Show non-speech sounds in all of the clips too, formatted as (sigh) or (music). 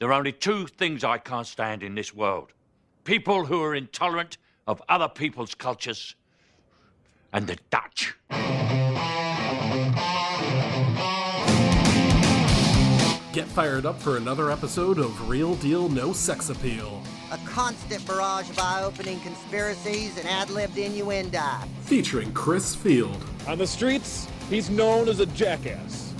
There are only two things I can't stand in this world people who are intolerant of other people's cultures, and the Dutch. Get fired up for another episode of Real Deal No Sex Appeal, A constant barrage of eye-opening conspiracies and ad-libbed innuendo. featuring Chris Field, On the streets, he's known as a jackass.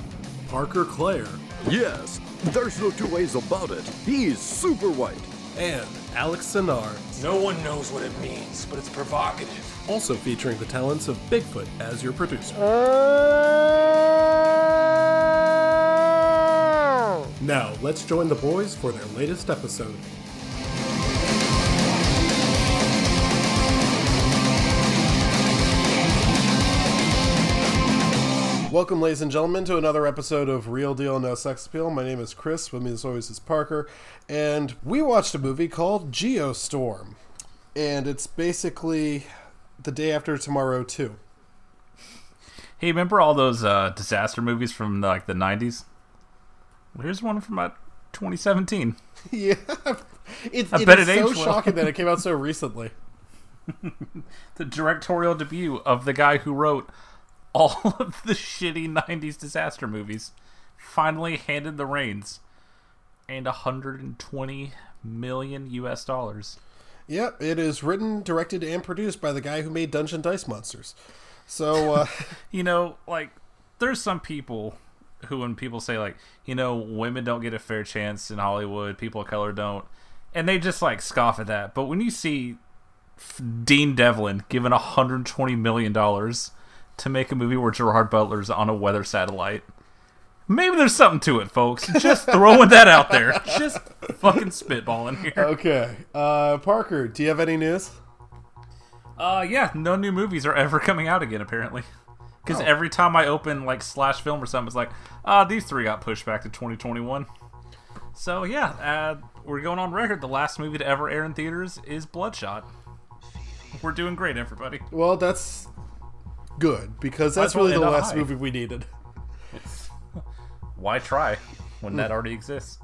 Parker Clare, Yes, there's no two ways about it. He's super white. and Alex Sinar. No one knows what it means, but it's provocative. Also featuring the talents of Bigfoot as your producer. Uh. Now, let's join the boys for their latest episode. Welcome, ladies and gentlemen, to another episode of Real Deal No Sex Appeal. My name is Chris. With me, as always, is Parker, and we watched a movie called Geostorm, and it's basically the day after tomorrow too. Hey, remember all those uh, disaster movies from like the '90s? Well, here's one from about 2017. (laughs) Yeah, it, I it bet is it so well. shocking that it came out so (laughs) recently. The directorial debut of the guy who wrote all (laughs) of the shitty '90s disaster movies finally handed the reins and 120 million U.S. dollars. Yep, it is written, directed, and produced by the guy who made Dungeon Dice Monsters. So, uh, (laughs) you know, like there's some people who when people say like, you know, women don't get a fair chance in Hollywood, people of color don't, and they just like scoff at that. But when you see Dean Devlin given 120 million dollars to make a movie where Gerard Butler's on a weather satellite, maybe there's something to it, folks. Just (laughs) throwing that out there. Just fucking spitballing here. okay, uh, Parker, do you have any news? Uh, yeah, no new movies are ever coming out again, apparently. Because every time I open like slash film or something, it's like, ah, these three got pushed back to 2021. So yeah, uh, we're going on record. The last movie to ever air in theaters is Bloodshot. We're doing great, everybody. Well, that's good because that's really the last high. movie we needed. (laughs) Why try when that already exists?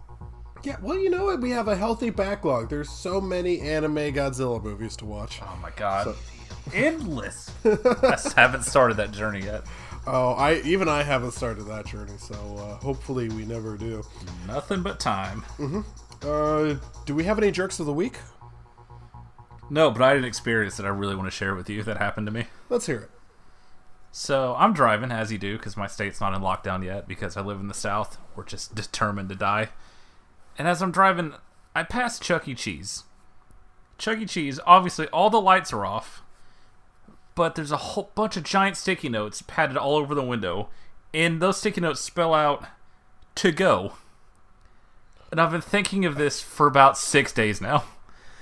Yeah, well, you know what? We have a healthy backlog. There's so many anime Godzilla movies to watch. Oh my god, endless. (laughs) I haven't started that journey yet. Oh, I even I haven't started that journey, so uh, hopefully we never do. Nothing but time. Uh, do we have any jerks of the week? No, but I had an experience that I really want to share with you that happened to me. Let's hear it. So I'm driving, as you do, because my state's not in lockdown yet, because I live in the South. We're just determined to die. And as I'm driving, I pass Chuck E. Cheese. Chuck E. Cheese, obviously, all the lights are off, but there's a whole bunch of giant sticky notes padded all over the window, and those sticky notes spell out to go. And I've been thinking of this for about six days now (laughs)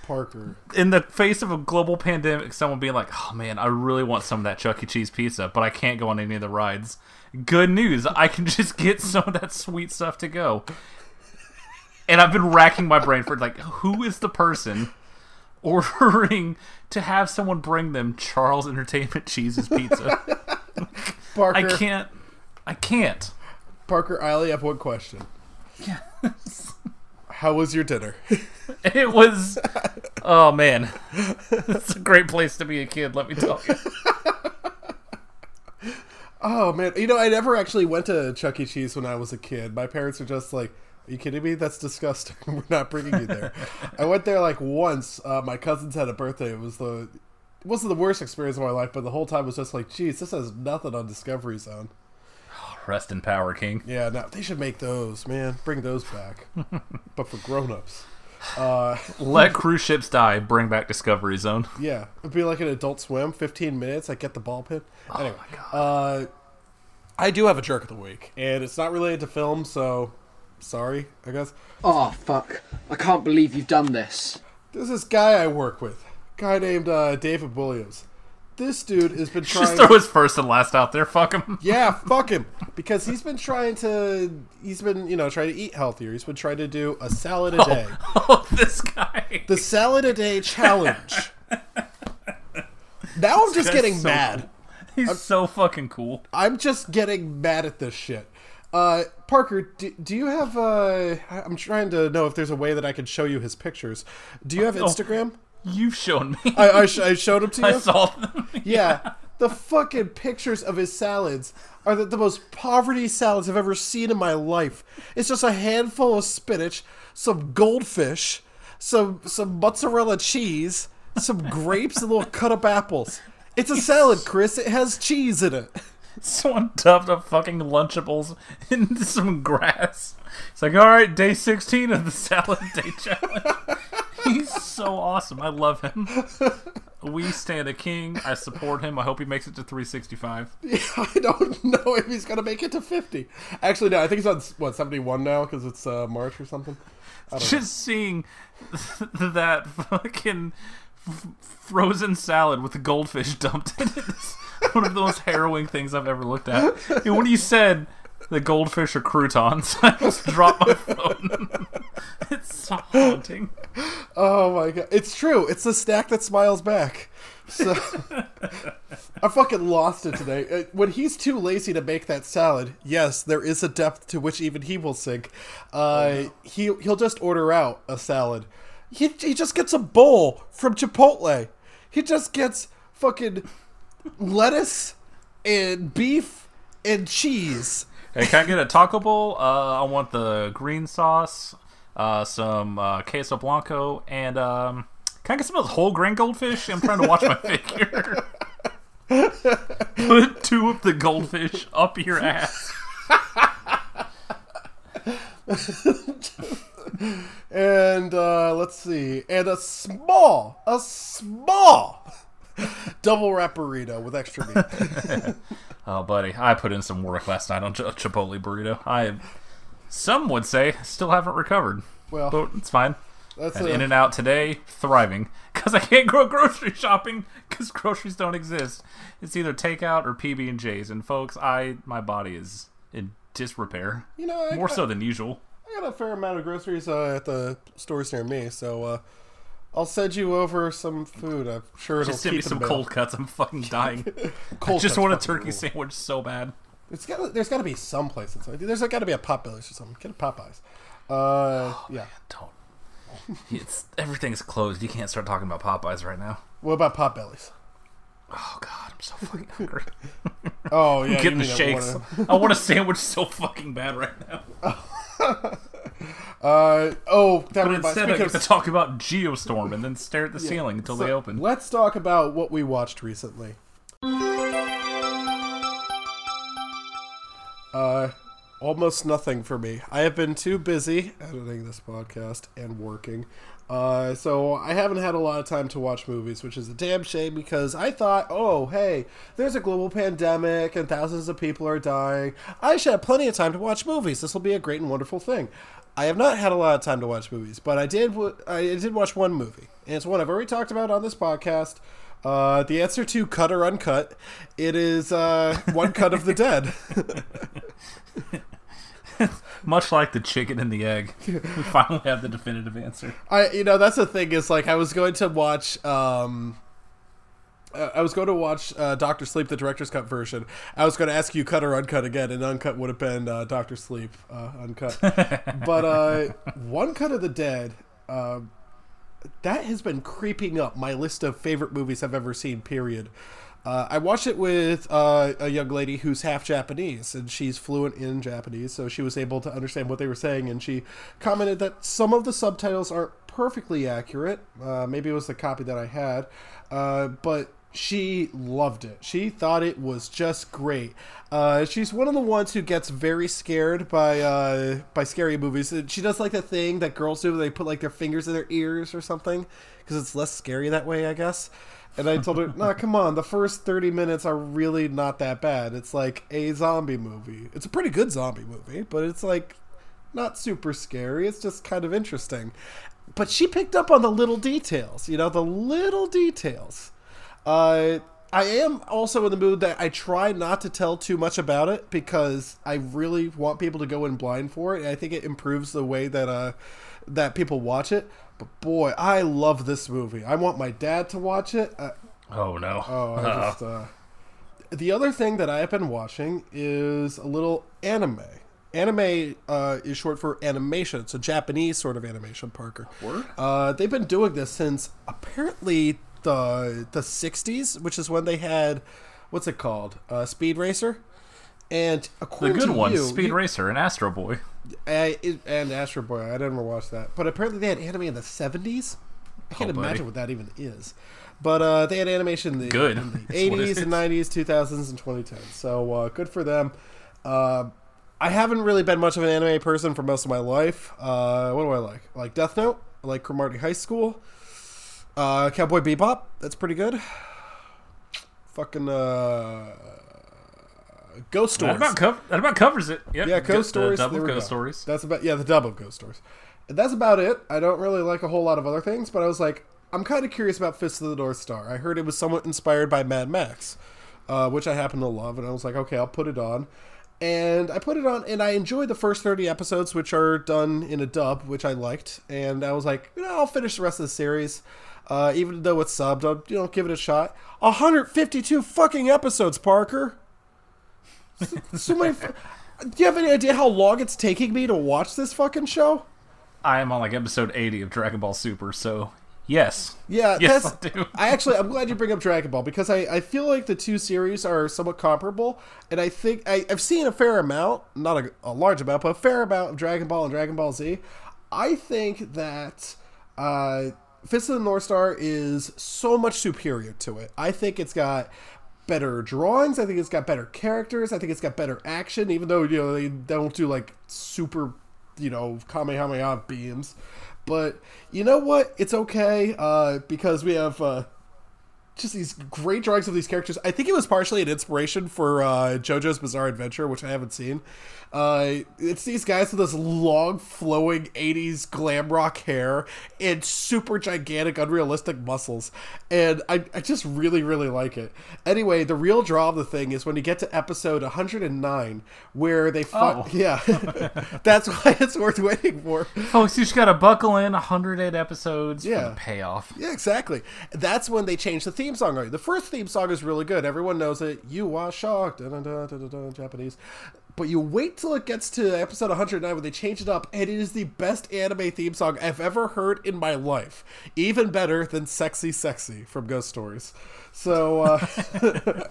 Parker. in the face of a global pandemic, someone being like, "Oh man, I really want some of that Chuck E. Cheese pizza, but I can't go on any of the rides." Good news, I can (laughs) just get some of that sweet stuff to go. And I've been racking my brain for like, who is the person (laughs) ordering to have someone bring them Charles Entertainment Cheese's pizza? (laughs) Parker. I can't. I can't. Parker, I only have one question. How was your dinner? (laughs) It was. Oh man, it's a great place to be a kid. Let me tell you. (laughs) oh man, you know I never actually went to Chuck E. Cheese when I was a kid. My parents were just like, "Are you kidding me? That's disgusting. (laughs) We're not bringing you there." I went there like once. Uh, my cousins had a birthday. It was the it wasn't the worst experience of my life, but the whole time was just like, "Geez, this has nothing on Discovery Zone." Rest in power, King. Yeah, no, they should make those, man. Bring those back, (laughs) but for grown-ups. Uh, Let cruise ships die. Bring back Discovery Zone. yeah, it'd be like an Adult Swim. Fifteen minutes, I get the ball pin. Anyway, uh, I do have a jerk of the week, and it's not related to film, so sorry, I guess. Oh, fuck. I can't believe you've done this. There's this guy I work with, guy named uh, David Williams. This dude has been trying. Just throw his first and last out there. Fuck him. Yeah, fuck him. Because he's been trying to, he's been, you know, trying to eat healthier. He's been trying to do a salad a day. (laughs) Oh, this guy. The salad a day challenge. Now I'm just getting so mad. He's so fucking cool. I'm just getting mad at this shit. Uh, Parker, do, do you have? Uh, I'm trying to know if there's a way that I can show you his pictures. Do you have Instagram? You've shown me. I, I, sh- I showed him to (laughs) you. I saw them. (laughs) Yeah, the fucking pictures of his salads are the, the most poverty salads I've ever seen in my life. It's just a handful of spinach, some goldfish, some some mozzarella cheese, some grapes, and little cut up apples. It's a salad, Chris. It has cheese in it. Someone dumped up fucking Lunchables (laughs) into some grass. It's like, all right, day 16 of the salad day challenge. He's so awesome. I love him. We stand a king. I support him. I hope he makes it to 365. Yeah, I don't know if he's gonna make it to fifty. Actually, no. I think he's on what seventy one now because it's uh, March or something. Just seeing (laughs) that fucking f- frozen salad with the goldfish dumped in it (laughs) is one of the most harrowing things I've ever looked at. And when you said the goldfish are croutons, (laughs) I just dropped my phone. (laughs) it's so haunting. Oh my god, it's true. It's the snack that smiles back. So (laughs) I fucking lost it today. Uh, When he's too lazy to make that salad, yes, there is a depth to which even he will sink. Uh, he he'll just order out a salad. He he just gets a bowl from Chipotle. He just gets fucking lettuce and beef and cheese. Hey, can I get a taco bowl? Uh, I want the green sauce, uh, some uh, queso blanco, and um, can I get some of those whole grain goldfish? I'm trying to watch my (laughs) figure. (laughs) Put two of the goldfish up your ass. (laughs) And uh, let's see, and a small, a small double wrap burrito with extra meat. Oh, buddy, I put in some work last night on Ch- Chipotle burrito. I, some would say, still haven't recovered. Well, But it's fine. that's a, In and Out today, thriving. (laughs) Because I can't go grocery shopping because groceries don't exist. It's either takeout or PB and J's. And folks, I my body is in disrepair. you know, I More got, so than usual. I got a fair amount of groceries uh, at the stores near me, so uh, I'll send you over some food. I'm sure it'll Just send me some cold cuts. I'm fucking (laughs) dying. Cold I just want a turkey rule. sandwich so bad. It's got there's got to be some place. There's got to be a Potbelly's or something. Get a Popeyes. Uh, yeah. Don't. It's everything's closed. You can't start talking about Popeyes right now. What about Potbelly's? Oh God, I'm so fucking hungry. Oh (laughs) yeah, Getting the shakes. I want a sandwich so fucking bad right now. (laughs) Uh oh, that But reminds instead, me I get to talk about Geostorm and then stare at the ceiling until they open. Let's talk about what we watched recently. Uh, almost nothing for me. I have been too busy editing this podcast and working. Uh, so I haven't had a lot of time to watch movies, which is a damn shame because I thought, oh, hey, there's a global pandemic and thousands of people are dying. I should have plenty of time to watch movies. This will be a great and wonderful thing. I have not had a lot of time to watch movies, but I did. I did watch one movie, and it's one I've already talked about on this podcast. Uh, the answer to cut or uncut. It is uh, one cut of the dead. (laughs) Much like the chicken and the egg, we finally have the definitive answer. I, you know, that's the thing is like I was going to watch. Um, uh, I was going to watch uh, Doctor Sleep, the director's cut version. I was going to ask you cut or uncut again, and uncut would have been uh, Doctor Sleep, uh, uncut. (laughs) but uh, one cut of the dead. Um, that has been creeping up my list of favorite movies I've ever seen. Period. Uh, I watched it with uh, a young lady who's half Japanese, and she's fluent in Japanese, so she was able to understand what they were saying. And she commented that some of the subtitles aren't perfectly accurate. Uh, maybe it was the copy that I had, uh, but she loved it. She thought it was just great. Uh, she's one of the ones who gets very scared by uh, by scary movies. She does like the thing that girls do, where they put like their fingers in their ears or something, because it's less scary that way, I guess. And I told her, (laughs) "No, come on. The first thirty minutes are really not that bad. It's like a zombie movie. It's a pretty good zombie movie, but it's like not super scary. It's just kind of interesting." But she picked up on the little details, you know, the little details. Uh, I am also in the mood that I try not to tell too much about it because I really want people to go in blind for it. And I think it improves the way that uh that people watch it. But boy, I love this movie. I want my dad to watch it. Uh, Oh no! oh, I (laughs) just uh, the other thing that I have been watching is a little anime. Anime uh, is short for animation. It's a Japanese sort of animation, Parker. Uh, they've been doing this since apparently the the 60s, which is when they had, what's it called? Uh, Speed Racer. And The good to one, you, Speed you- Racer and Astro Boy. and Astro Boy. I never watched that, but apparently they had anime in the seventies. I can't Oh, imagine what that even is. But uh, they had animation in the, Good. in the (laughs) That's what it eighties and nineties, two thousands, and twenty ten. So uh, good for them. Uh, I haven't really been much of an anime person for most of my life. Uh, what do I like? I like Death Note. I like Cromartie High School. Uh, Cowboy Bebop. That's pretty good. Fucking uh, Ghost Stories. That about, cov- that about covers it. Yep. Yeah, Ghost Stories. The there we Ghost. Stories. That's about yeah, the dub of Ghost Stories. And that's about it. I don't really like a whole lot of other things, but I was like, I'm kind of curious about Fist of the North Star. I heard it was somewhat inspired by Mad Max, uh, which I happen to love, and I was like, okay, I'll put it on. And I put it on, and I enjoyed the first 30 episodes, which are done in a dub, which I liked. And I was like, you know, I'll finish the rest of the series, uh, even though it's subbed. I'll, you know, give it a shot. 152 fucking episodes, Parker (laughs) so many. fu- Do you have any idea how long it's taking me to watch this fucking show? I am on like episode 80 of Dragon Ball Super, so yes. Yeah, Yes, that's. I do. (laughs) I actually, I'm glad you bring up Dragon Ball because I, I feel like the two series are somewhat comparable, and I think I, I've seen a fair amount, not a, a large amount, but a fair amount of Dragon Ball and Dragon Ball Z. I think that uh, Fist of the North Star is so much superior to it. I think it's got better drawings. I think it's got better characters. I think it's got better action, even though you know they don't do like super, you know, Kamehameha beams. But you know what? It's okay uh, because we have uh, just these great drawings of these characters. I think it was partially an inspiration for uh, JoJo's Bizarre Adventure, which I haven't seen. Uh, it's these guys with this long, flowing '80s glam rock hair and super gigantic, unrealistic muscles, and I, I just really, really like it. Anyway, the real draw of the thing is when you get to episode 109, where they fight. Oh. (laughs) Yeah, (laughs) that's why it's worth waiting for. Folks, you just gotta buckle in 108 episodes for Yeah. the payoff. Yeah, exactly. That's when they change the theme song. on you. The first theme song is really good. Everyone knows it. You are shocked. Da, da, da, da, da, Japanese. But you wait till it gets to episode 109 when they change it up, and it is the best anime theme song I've ever heard in my life. Even better than Sexy Sexy from Ghost Stories. So uh, (laughs)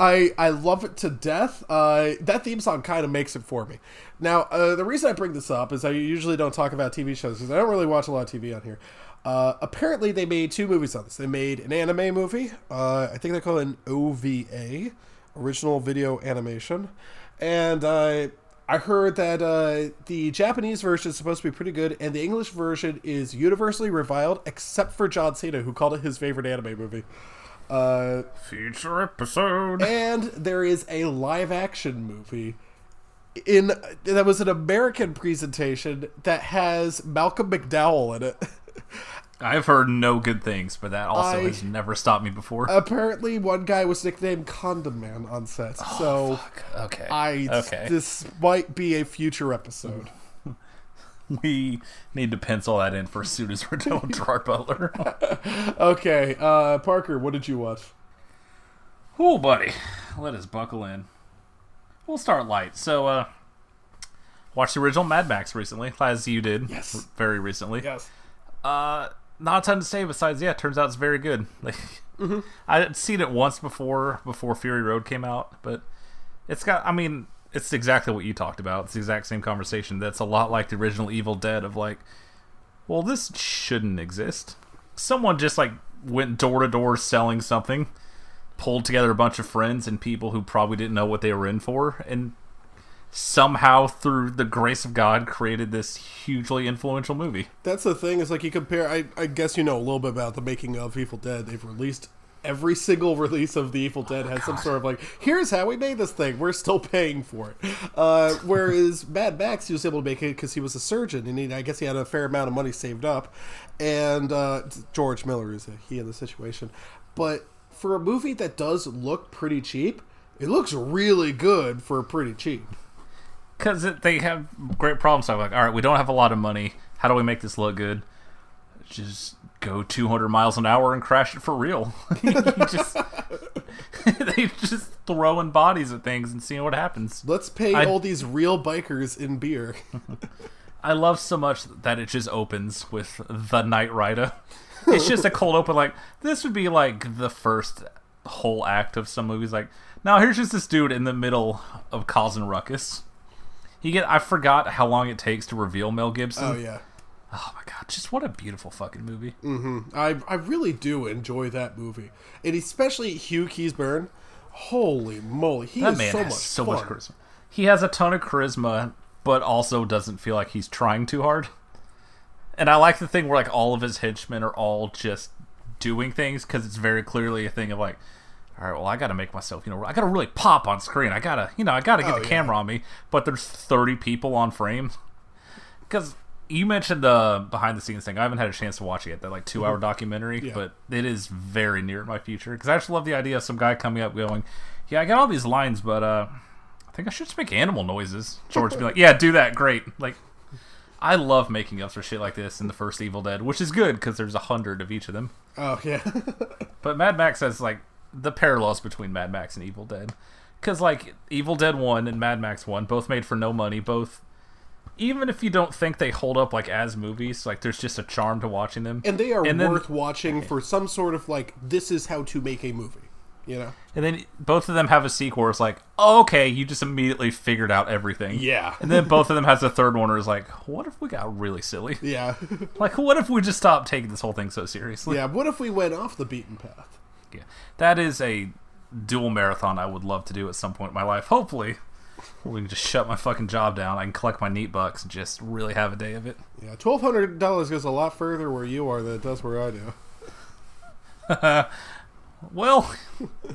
I I love it to death. Uh, that theme song kind of makes it for me. Now, uh, the reason I bring this up is I usually don't talk about TV shows because I don't really watch a lot of TV on here. Uh, apparently, they made two movies on this. They made an anime movie. Uh, I think they call it an OVA, original video animation, and uh, I heard that uh, the Japanese version is supposed to be pretty good, and the English version is universally reviled, except for John Cena, who called it his favorite anime movie. Uh, Future episode. and there is a live action movie in that was an American presentation that has Malcolm McDowell in it. (laughs) (laughs) I've heard no good things, but that also I- has never stopped me before. Apparently, one guy was nicknamed Condom Man on set. so okay. I okay. this might be a future episode. (laughs) we need to pencil that in for as soon as we're done with (laughs) Gerard Butler. Okay, uh, Parker, what did you watch? Oh, buddy. Let us buckle in. We'll start light. So, uh, watched the original Mad Max recently, as you did. Yes. Very recently. Yes. Uh, not a ton to say besides, yeah, it turns out it's very good. (laughs) Like, I'd seen it once before, before Fury Road came out, but it's got, I mean, it's exactly what you talked about. It's the exact same conversation. That's a lot like the original Evil Dead of like, well, this shouldn't exist. Someone just like went door to door selling something, pulled together a bunch of friends and people who probably didn't know what they were in for, and somehow through the grace of God created this hugely influential movie. That's the thing. Is like you compare. I, I guess you know a little bit about the making of Evil Dead. They've released every single (laughs) release of the Evil Dead has some sort of like, here's how we made this thing. We're still paying for it. Uh, whereas (laughs) Mad Max, he was able to make it because he was a surgeon, and he, I guess he had a fair amount of money saved up. And uh, George Miller is a he in the situation, but for a movie that does look pretty cheap, it looks really good for pretty cheap. Because they have great problem solving. Like, all right, we don't have a lot of money. How do we make this look good? Just go 200 miles an hour and crash it for real. (laughs) just (laughs) they just throwing bodies at things and seeing what happens. Let's pay I- all these real bikers in beer. (laughs) I love so much that it just opens with the Nightrider. It's just a cold open. Like this would be like the first whole act of some movies. Like now, here's just this dude in the middle of causing ruckus. You get. I forgot how long it takes to reveal Mel Gibson. Oh yeah. Oh my god! Just what a beautiful fucking movie. Mm-hmm. I I really do enjoy that movie, and especially Hugh Keays-Byrne. Holy moly, he That man so has much so fun. much charisma. He has a ton of charisma, but also doesn't feel like he's trying too hard. And I like the thing where like all of his henchmen are all just doing things because it's very clearly a thing of like, all right, well, I got to make myself, you know, I got to really pop on screen. I gotta, you know, I gotta get Oh, the yeah. camera on me. But there's 30 people on frame because you mentioned the behind the scenes thing. I haven't had a chance to watch it yet. That like two hour documentary, Mm-hmm. Yeah. but it is very near my future because I just love the idea of some guy coming up going, "Yeah, I got all these lines, but uh, I think I should just make animal noises." George be like, "Yeah, do that, great." Like, I love making up for shit like this in the first Evil Dead, which is good because there's a hundred of each of them. Oh yeah, (laughs) But Mad Max has like the parallels between Mad Max and Evil Dead, because like Evil Dead One and Mad Max One both made for no money. Both, even if you don't think they hold up like as movies, like there's just a charm to watching them. and they are And then- worth watching for some sort of like this is how to make a movie. You know? And then both of them have a sequel where it's like, oh, okay, you just immediately figured out everything. Yeah. And then both of them has a third one where it's like, what if we got really silly? Yeah, Like, what if we just stopped taking this whole thing so seriously? yeah. What if we went off the beaten path? Yeah. That is a dual marathon I would love to do at some point in my life. Hopefully, we can just shut my fucking job down. I can collect my neat bucks and just really have a day of it. Yeah, twelve hundred dollars goes a lot further where you are than it does where I do. (laughs) Well,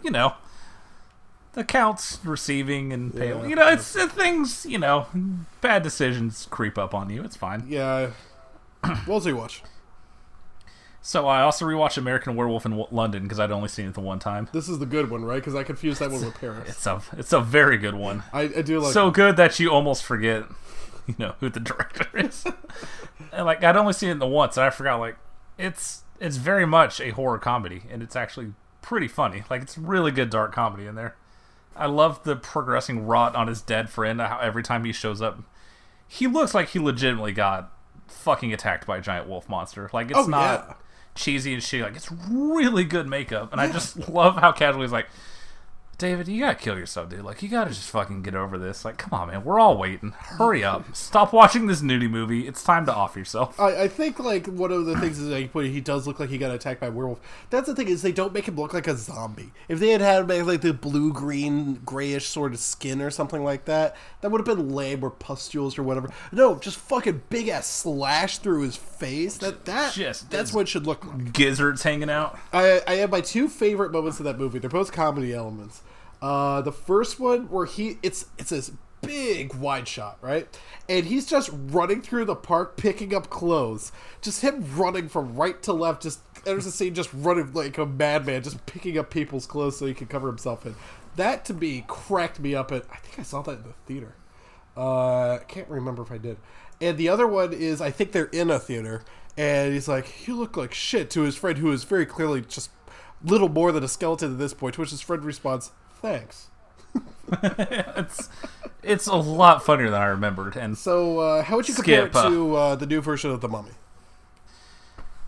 you know, the counts receiving and paying. Yeah. You know, it's uh, things. You know, bad decisions creep up on you. It's fine. Yeah, (clears throat) what's he watch? So I also rewatched American Werewolf in London because I'd only seen it the one time. This is the good one, right? Because I confused that one with Paris. It's a it's a very good one. I, I do like. so good that you almost forget, you know, who the director (laughs) is. and like I'd only seen it the once, and I forgot. Like it's it's very much a horror comedy, and it's actually pretty funny. Like it's really good dark comedy in there. I love the progressing rot on his dead friend. How every time he shows up, he looks like he legitimately got fucking attacked by a giant wolf monster. Like it's Oh, not yeah. Cheesy and shit. Like it's really good makeup, and I just (laughs) love how casually he's like, David, you gotta kill yourself, dude. Like, you gotta just fucking get over this. Like, come on, man. We're all waiting. Hurry up. Stop watching this nudie movie. It's time to off yourself. I, I think like one of the things is like when he does look like he got attacked by a werewolf. That's the thing is they don't make him look like a zombie. If they had had like, like the blue green grayish sort of skin or something like that, that would have been lame or pustules or whatever. No, just fucking big ass slash through his face. That that Just- that's what it should look like. Gizzards hanging out. I, I have my two favorite moments of that movie. They're both comedy elements. Uh, the first one where he it's it's this big wide shot, right? And he's just running through the park picking up clothes. Just him running from right to left. Just there's a scene just running like a madman, just picking up people's clothes so he can cover himself in. That to me cracked me up. At I think I saw that in the theater. Uh, can't remember if I did. And the other one is I think they're in a theater, and he's like, "You look like shit" to his friend, who is very clearly just little more than a skeleton at this point. To which his friend responds, "Thanks." (laughs) It's it's a lot funnier than I remembered. And So, uh, how would you compare Skip, it uh, to uh, the new version of the Mummy?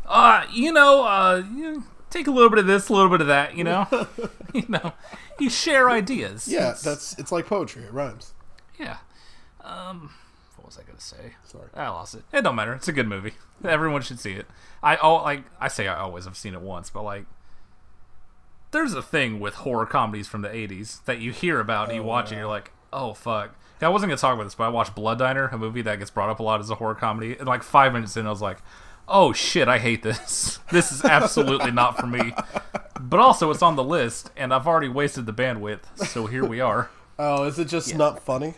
uh, you know, uh, you take a little bit of this, a little bit of that. You know, (laughs) (laughs) you know, you share ideas. Yeah, It's- that's it's like poetry. It rhymes. yeah. Um, what was I gonna say? Sorry. I lost it. It don't matter. It's a good movie. Everyone should see it. I oh like I say I always have seen it once, but like there's a thing with horror comedies from the 80s that you hear about and you oh, watch it and you're like, "Oh fuck." I wasn't going to talk about this, but I watched Blood Diner, a movie that gets brought up a lot as a horror comedy. And like 5 minutes in I was like, "Oh shit, I hate this. (laughs) This is absolutely not for me." But also it's on the list and I've already wasted the bandwidth, so here we are. (laughs) Oh, is it just not funny?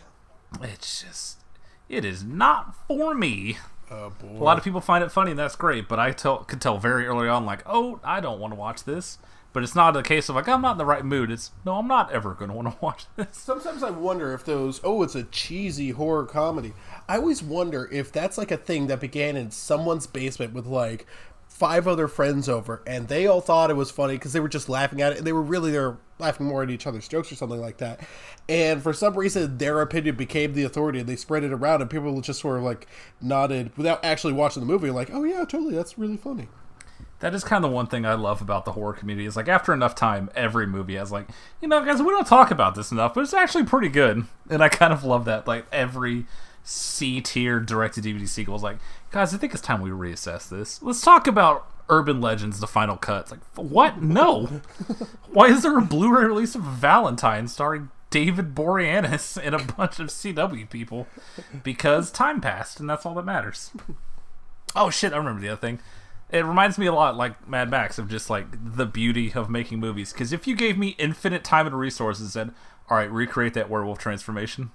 It's just it is not for me. Oh boy. A lot of people find it funny, and that's great. But I tell, could tell very early on, like, oh, I don't want to watch this. But it's not a case of like I'm not in the right mood. It's no, I'm not ever going to want to watch this. Sometimes I wonder if those, oh, it's a cheesy horror comedy. I always wonder if that's like a thing that began in someone's basement with like five other friends over, and they all thought it was funny because they were just laughing at it, and they were really they were laughing more at each other's jokes or something like that. And for some reason, their opinion became the authority, and they spread it around, and people just sort of like nodded without actually watching the movie, like, "Oh yeah, totally, that's really funny." That is kind of the one thing I love about the horror community is like after enough time, every movie has like, you know, guys, we don't talk about this enough, but it's actually pretty good, and I kind of love that. Like every C tier direct to DVD sequel is like, guys, I think it's time we reassess this. Let's talk about Urban Legends: The Final Cut. It's like, what? No. (laughs) Why is there a Blu-ray release of Valentine starring David Boreanaz and a bunch of CW people? Because time passed, and that's all that matters. Oh shit! I remember the other thing. It reminds me a lot like Mad Max of just like the beauty of making movies. Because if you gave me infinite time and resources and all right, recreate that werewolf transformation,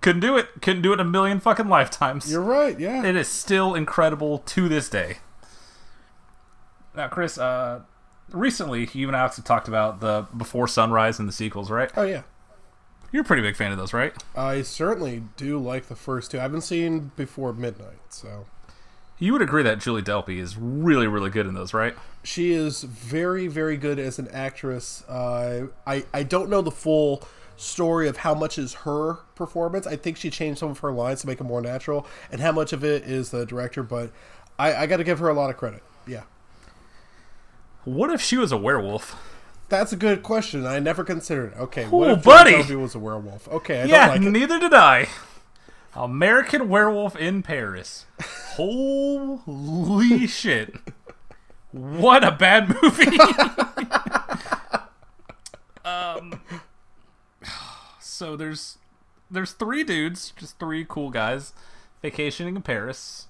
couldn't do it. Couldn't do it a million fucking lifetimes. You're right, yeah. It is still incredible to this day. Now, Chris, uh, recently you and Alex have talked about the Before Sunrise and the sequels, right? oh yeah. You're a pretty big fan of those, right? I certainly do like the first two. I haven't seen before midnight, so You would agree that Julie Delpy is really, really good in those, right? she is very, very good as an actress. Uh, I I don't know the full story of how much is her performance. I think she changed some of her lines to make it more natural, and how much of it is the director. But I, I got to give her a lot of credit. Yeah, What if she was a werewolf? that's a good question. I never considered. it. Okay, Ooh, what if buddy! Delpy was a werewolf? Okay, I yeah, don't like it. neither did I. American Werewolf in Paris. Holy (laughs) shit. What a bad movie. (laughs) um so there's there's three dudes, just three cool guys vacationing in Paris.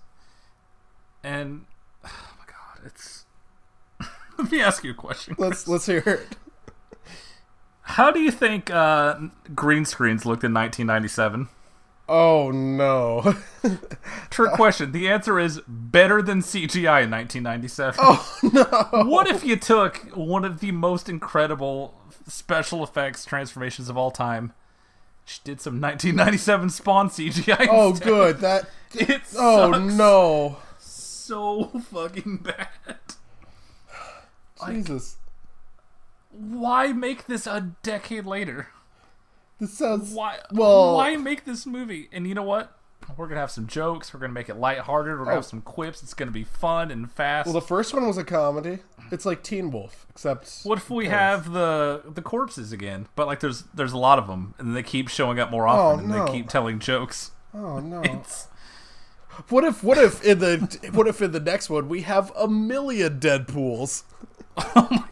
And oh my god, it's (laughs) Let me ask you a question. Let's let's hear it. How do you think uh, green screens looked in 1997? Oh no. (laughs) Trick question. The answer is better than CGI in 1997. oh no. What if you took one of the most incredible special effects transformations of all time? She did some 1997 Spawn CGI. Oh instead. good. That. (laughs) It Oh no. so fucking bad. Jesus. Why make this a decade later? This sounds. Why? Well- why make this movie? And you know what? We're gonna have some jokes. We're gonna make it lighthearted. We're gonna have oh. some quips. It's gonna be fun and fast. Oh. Well, the first one was a comedy. It's like Teen Wolf, except. What if we have the the corpses again? But like, there's there's a lot of them, and they keep showing up more oh, often, and no. they keep telling jokes. Oh (laughs) no. It's What if what if in the what if in the next one we have a million Deadpools? (laughs) oh my,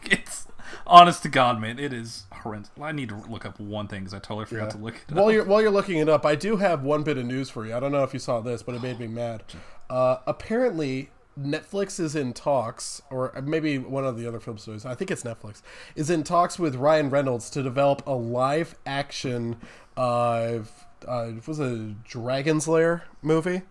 honest to God, man, it is horrendous. I need to look up one thing because I totally forgot to look it While up. you're while you're looking it up, I do have one bit of news for you. I don't know if you saw this, but it made me (gasps) mad. Uh, apparently, Netflix is in talks, or maybe one of the other film studios. I think it's Netflix is in talks with Ryan Reynolds to develop a live action. Uh, uh, was a Dragon's Lair movie?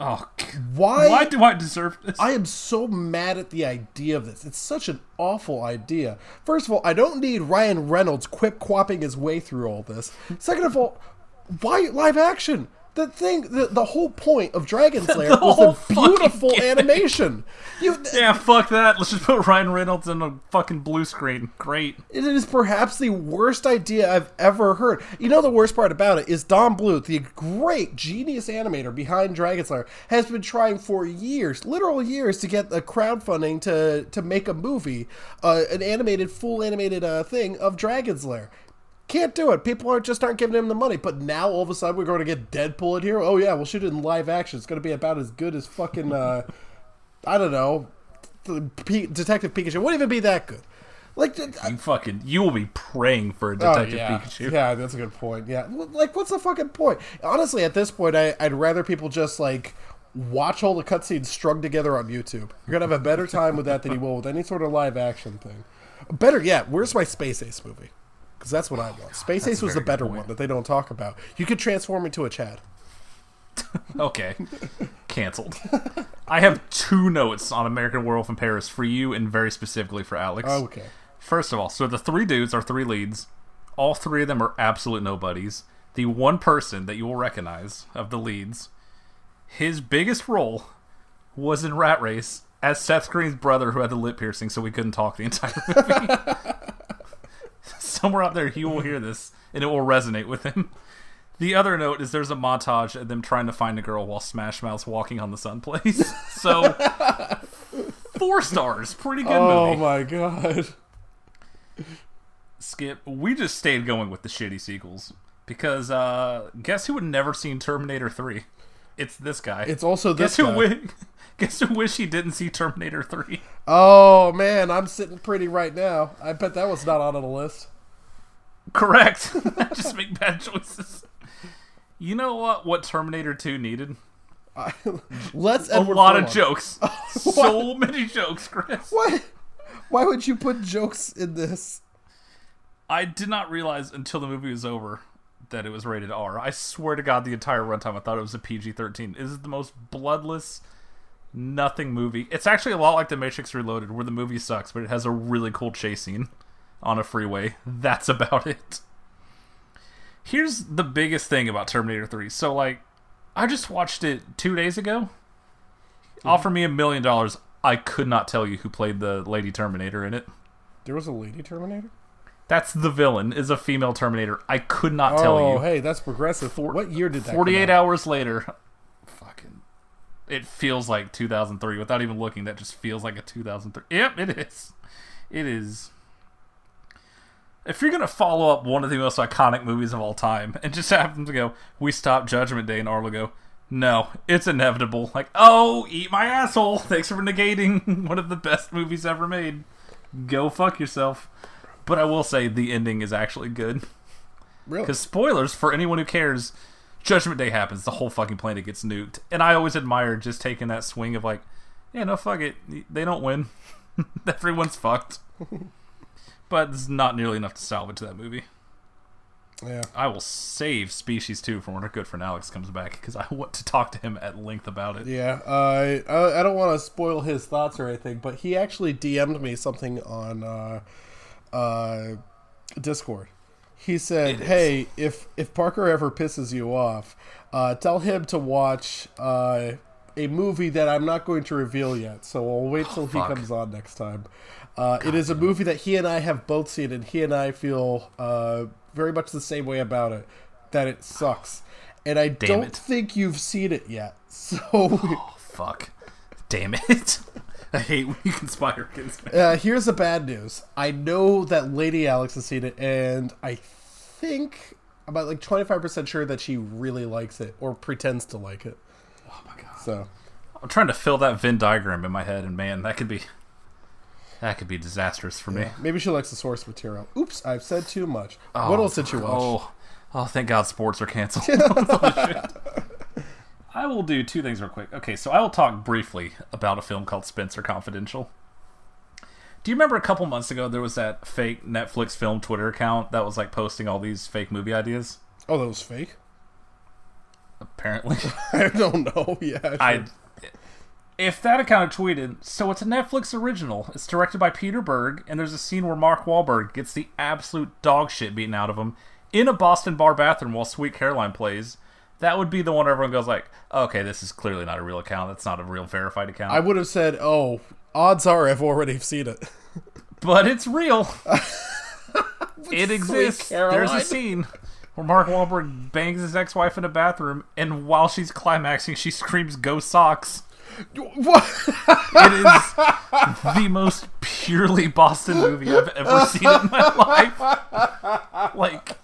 Oh, Why? why do I deserve this? I am so mad at the idea of this. It's such an awful idea. First of all, I don't need Ryan Reynolds quip quapping his way through all this. Second of all, why live action? The thing, the, the whole point of Dragon's Lair (laughs) was whole the beautiful animation. You, (laughs) yeah, fuck that. Let's just put Ryan Reynolds in a fucking blue screen. Great. It is perhaps the worst idea I've ever heard. You know the worst part about it is Don Bluth, the great genius animator behind Dragon's Lair, has been trying for years, literal years, to get the crowdfunding to to make a movie, uh, an animated, full animated uh, thing of Dragon's Lair. Can't do it. People aren't just aren't giving him the money. But now all of a sudden we're going to get Deadpool in here. Oh yeah, we'll shoot it in live action. It's going to be about as good as fucking uh, I don't know, P- Detective Pikachu. It wouldn't even be that good. Like You fucking, you will be praying for a Oh, Detective yeah. Pikachu. Yeah, that's a good point. Yeah, like what's the fucking point? Honestly, at this point, I, I'd rather people just like watch all the cutscenes strung together on YouTube. You're gonna have a better time with that than you will with any sort of live action thing. Better yet, where's my Space Ace movie? Because that's what I want. Space Ace was the better one that they don't talk about. You could transform into a Chad. (laughs) Okay. Cancelled. I have two notes on American Werewolf in Paris for you and very specifically for Alex. Oh, okay. First of all, so the three dudes are three leads. All three of them are absolute nobodies. The one person that you will recognize of the leads, his biggest role was in Rat Race as Seth Green's brother who had the lip piercing, so we couldn't talk the entire (laughs) movie. Somewhere out there, he will hear this and it will resonate with him. The other note is there's a montage of them trying to find a girl while Smash Mouth's walking on the sun plays. (laughs) So, four stars. Pretty good Oh movie. my god. Skip, we just stayed going with the shitty sequels because uh guess who had never seen Terminator 3? It's this guy. It's also this guess who guy. wi- (laughs) guess who wish he didn't see Terminator 3? Oh man, I'm sitting pretty right now. I bet that was not on the list. Correct. (laughs) Just make bad choices. You know what what Terminator 2 needed? Let's A Edward lot of jokes. (laughs) so many jokes, Chris. What? Why would you put jokes in this? I did not realize until the movie was over that it was rated R. I swear to God, the entire runtime I thought it was a PG 13. This is the most bloodless, nothing movie. It's actually a lot like The Matrix Reloaded, where the movie sucks, but it has a really cool chase scene on a freeway. (laughs) That's about it. Here's the biggest thing about Terminator 3. So, like, I just watched it two days ago. Mhm. Offer me a million dollars. I could not tell you who played the Lady Terminator in it. There was a lady Terminator. That's the villain. Is a female Terminator. I could not tell oh, you. oh, hey, that's progressive. what year did that? 48 come out? hours later, fucking, it feels like 2003. Without even looking, that just feels like a 2003. Yep, it is. It is. If you're gonna follow up one of the most iconic movies of all time, and just happen to go, we stop Judgment Day, and Arlo go, no, it's inevitable. Like, oh, eat my asshole. (laughs) Thanks for negating (laughs) one of the best movies ever made. Go fuck yourself. But I will say the ending is actually good. Really? Because spoilers for anyone who cares, Judgment Day happens. The whole fucking planet gets nuked, and I always admire just taking that swing of like, yeah, no, fuck it, they don't win. (laughs) Everyone's fucked. But it's not nearly enough to salvage that movie. Yeah. I will save Species 2 for when our Good Friend Alex comes back because I want to talk to him at length about it. Yeah, uh, I I don't want to spoil his thoughts or anything, but he actually DM'd me something on uh, uh, Discord. He said, "Hey, if if Parker ever pisses you off, uh, tell him to watch uh, a movie that I'm not going to reveal yet. So I'll wait till he comes on next time. Uh, it is a movie that he and I have both seen, and he and I feel uh, very much the same way about it. That it sucks, and I don't it. think you've seen it yet. (laughs) So." oh, Fuck. Damn it. (laughs) I hate when you conspire against me. Uh, here's the bad news. I know that Lady Alex has seen it, and I think about like 25% sure that she really likes it or pretends to like it. Oh my god. So, I'm trying to fill that Venn diagram in my head, and man, that could be that could be disastrous for me. maybe she likes the source material. Oops, I've said too much. Oh, what else did you watch? Oh, oh, thank God, sports are canceled. (laughs) I will do two things real quick. Okay, so I will talk briefly about a film called Spencer Confidential. Do you remember a couple months ago there was that fake Netflix film Twitter account that was like posting all these fake movie ideas? Oh, that was fake? Apparently. (laughs) I don't know. (laughs) Yeah. I sure. If that account tweeted, so it's a Netflix original. It's directed by Peter Berg, and there's a scene where Mark Wahlberg gets the absolute dog shit beaten out of him in a Boston bar bathroom while Sweet Caroline plays. That would be the one everyone goes like, okay, this is clearly not a real account. That's not a real verified account. I would have said, oh, odds are I've already seen it. (laughs) but it's real. (laughs) it exists. Caroline. There's a scene where Mark Wahlberg bangs his ex-wife in a bathroom, and while she's climaxing, she screams, "Go Sox!" What? It is the most purely Boston movie I've ever seen in my life. Like,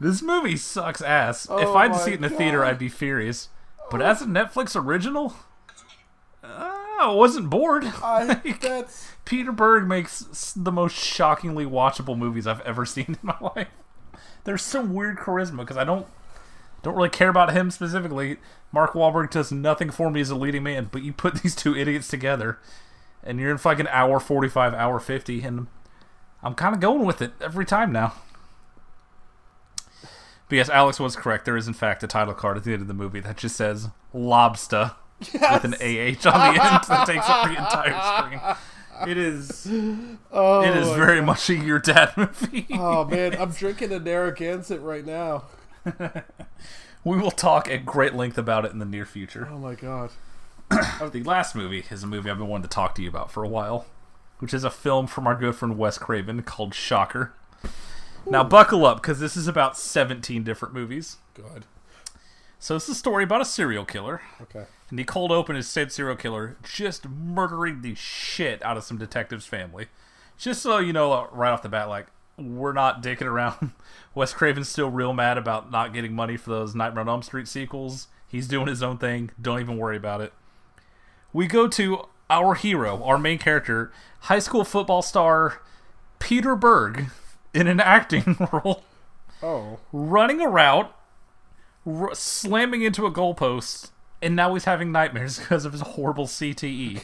this movie sucks ass. if Oh I'd my see it in the theater, I'd be furious. But as a Netflix original, uh, I wasn't bored. I, (laughs) that's. Peter Berg makes the most shockingly watchable movies I've ever seen in my (laughs) life. There's some weird charisma because I don't don't really care about him specifically. Mark Wahlberg does nothing for me as a leading man, but you put (laughs) these two idiots together, and you're in fucking hour forty five, hour fifty, and I'm kind of going with it every time now. But yes, Alex was correct. There is in fact a title card at the end of the movie that just says "Lobster" with an AH on the end (laughs) that takes up the entire screen. It is. Oh, it is very God. much a your dad (laughs) movie. Oh, man. I'm drinking a Narragansett right now. (laughs) We will talk at great length about it in the near future. Oh, my God. (clears throat) the last movie is a movie I've been wanting to talk to you about for a while, which is a film from our good friend Wes Craven called Shocker. Now, buckle up because this is about 17 different movies. Good. So, it's a story about a serial killer. Okay. And the cold open is said serial killer just murdering the shit out of some detective's family. Just so you know, uh, right off the bat, like, we're not dicking around. (laughs) Wes Craven's still real mad about not getting money for those Nightmare on Elm Street sequels. He's doing his own thing. Don't even worry about it. We go to our hero, our main character, high school football star Peter Berg, in an acting (laughs) role, Oh. running a route, r- slamming into a goalpost, and now he's having nightmares (laughs) because of his horrible CTE.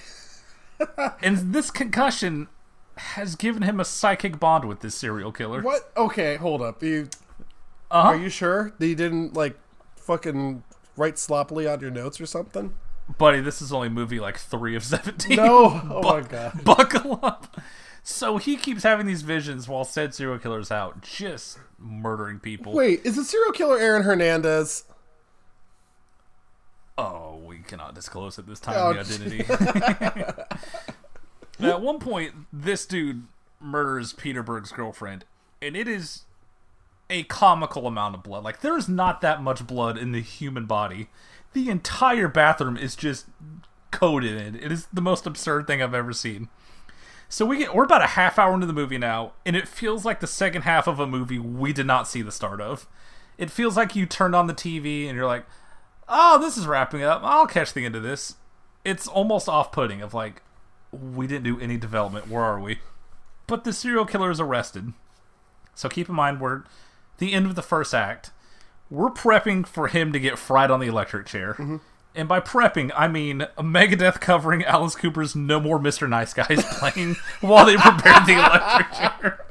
and this concussion has given him a psychic bond with this serial killer. What? Okay, hold up. You Uh-huh. are you sure that you didn't like fucking write sloppily on your notes or something? Buddy, this is only movie like three of 17. No. Oh (laughs) my god. Buckle up. So he keeps having these visions while said serial killer's out, just murdering people. Wait, is the serial killer Aaron Hernandez? Oh, we cannot disclose at this time Oh, the identity. (laughs) (laughs) Now, at one point, this dude murders Peter Berg's girlfriend, and it is a comical amount of blood. Like, there's not that much blood in the human body. The entire bathroom is just coated in it. It is the most absurd thing I've ever seen. So we get we're about a half hour into the movie now, and it feels like the second half of a movie we did not see the start of. It feels like you turned on the TV and you're like, "Oh, this is wrapping up. I'll catch the end of this." It's almost off-putting of like, we didn't do any development. Where are we? But the serial killer is arrested. So keep in mind we're the end of the first act. We're prepping for him to get fried on the electric chair. And by prepping, I mean Megadeth covering Alice Cooper's No More Mr. Nice Guys (laughs) playing while they prepared the electric (laughs) chair.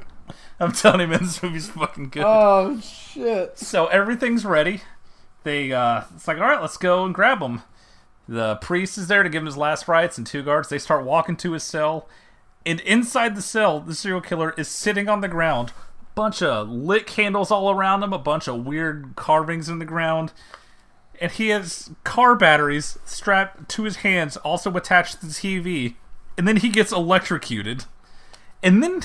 I'm telling you, man, this movie's fucking good. Oh shit. So everything's ready. They, uh, it's like, all right, let's go and grab him. The priest is there to give him his last rites, and two guards. They start walking to his cell, and inside the cell, the serial killer is sitting on the ground. Bunch of lit candles all around him, a bunch of weird carvings in the ground, and he has car batteries strapped to his hands, also attached to the TV. And then he gets electrocuted, and then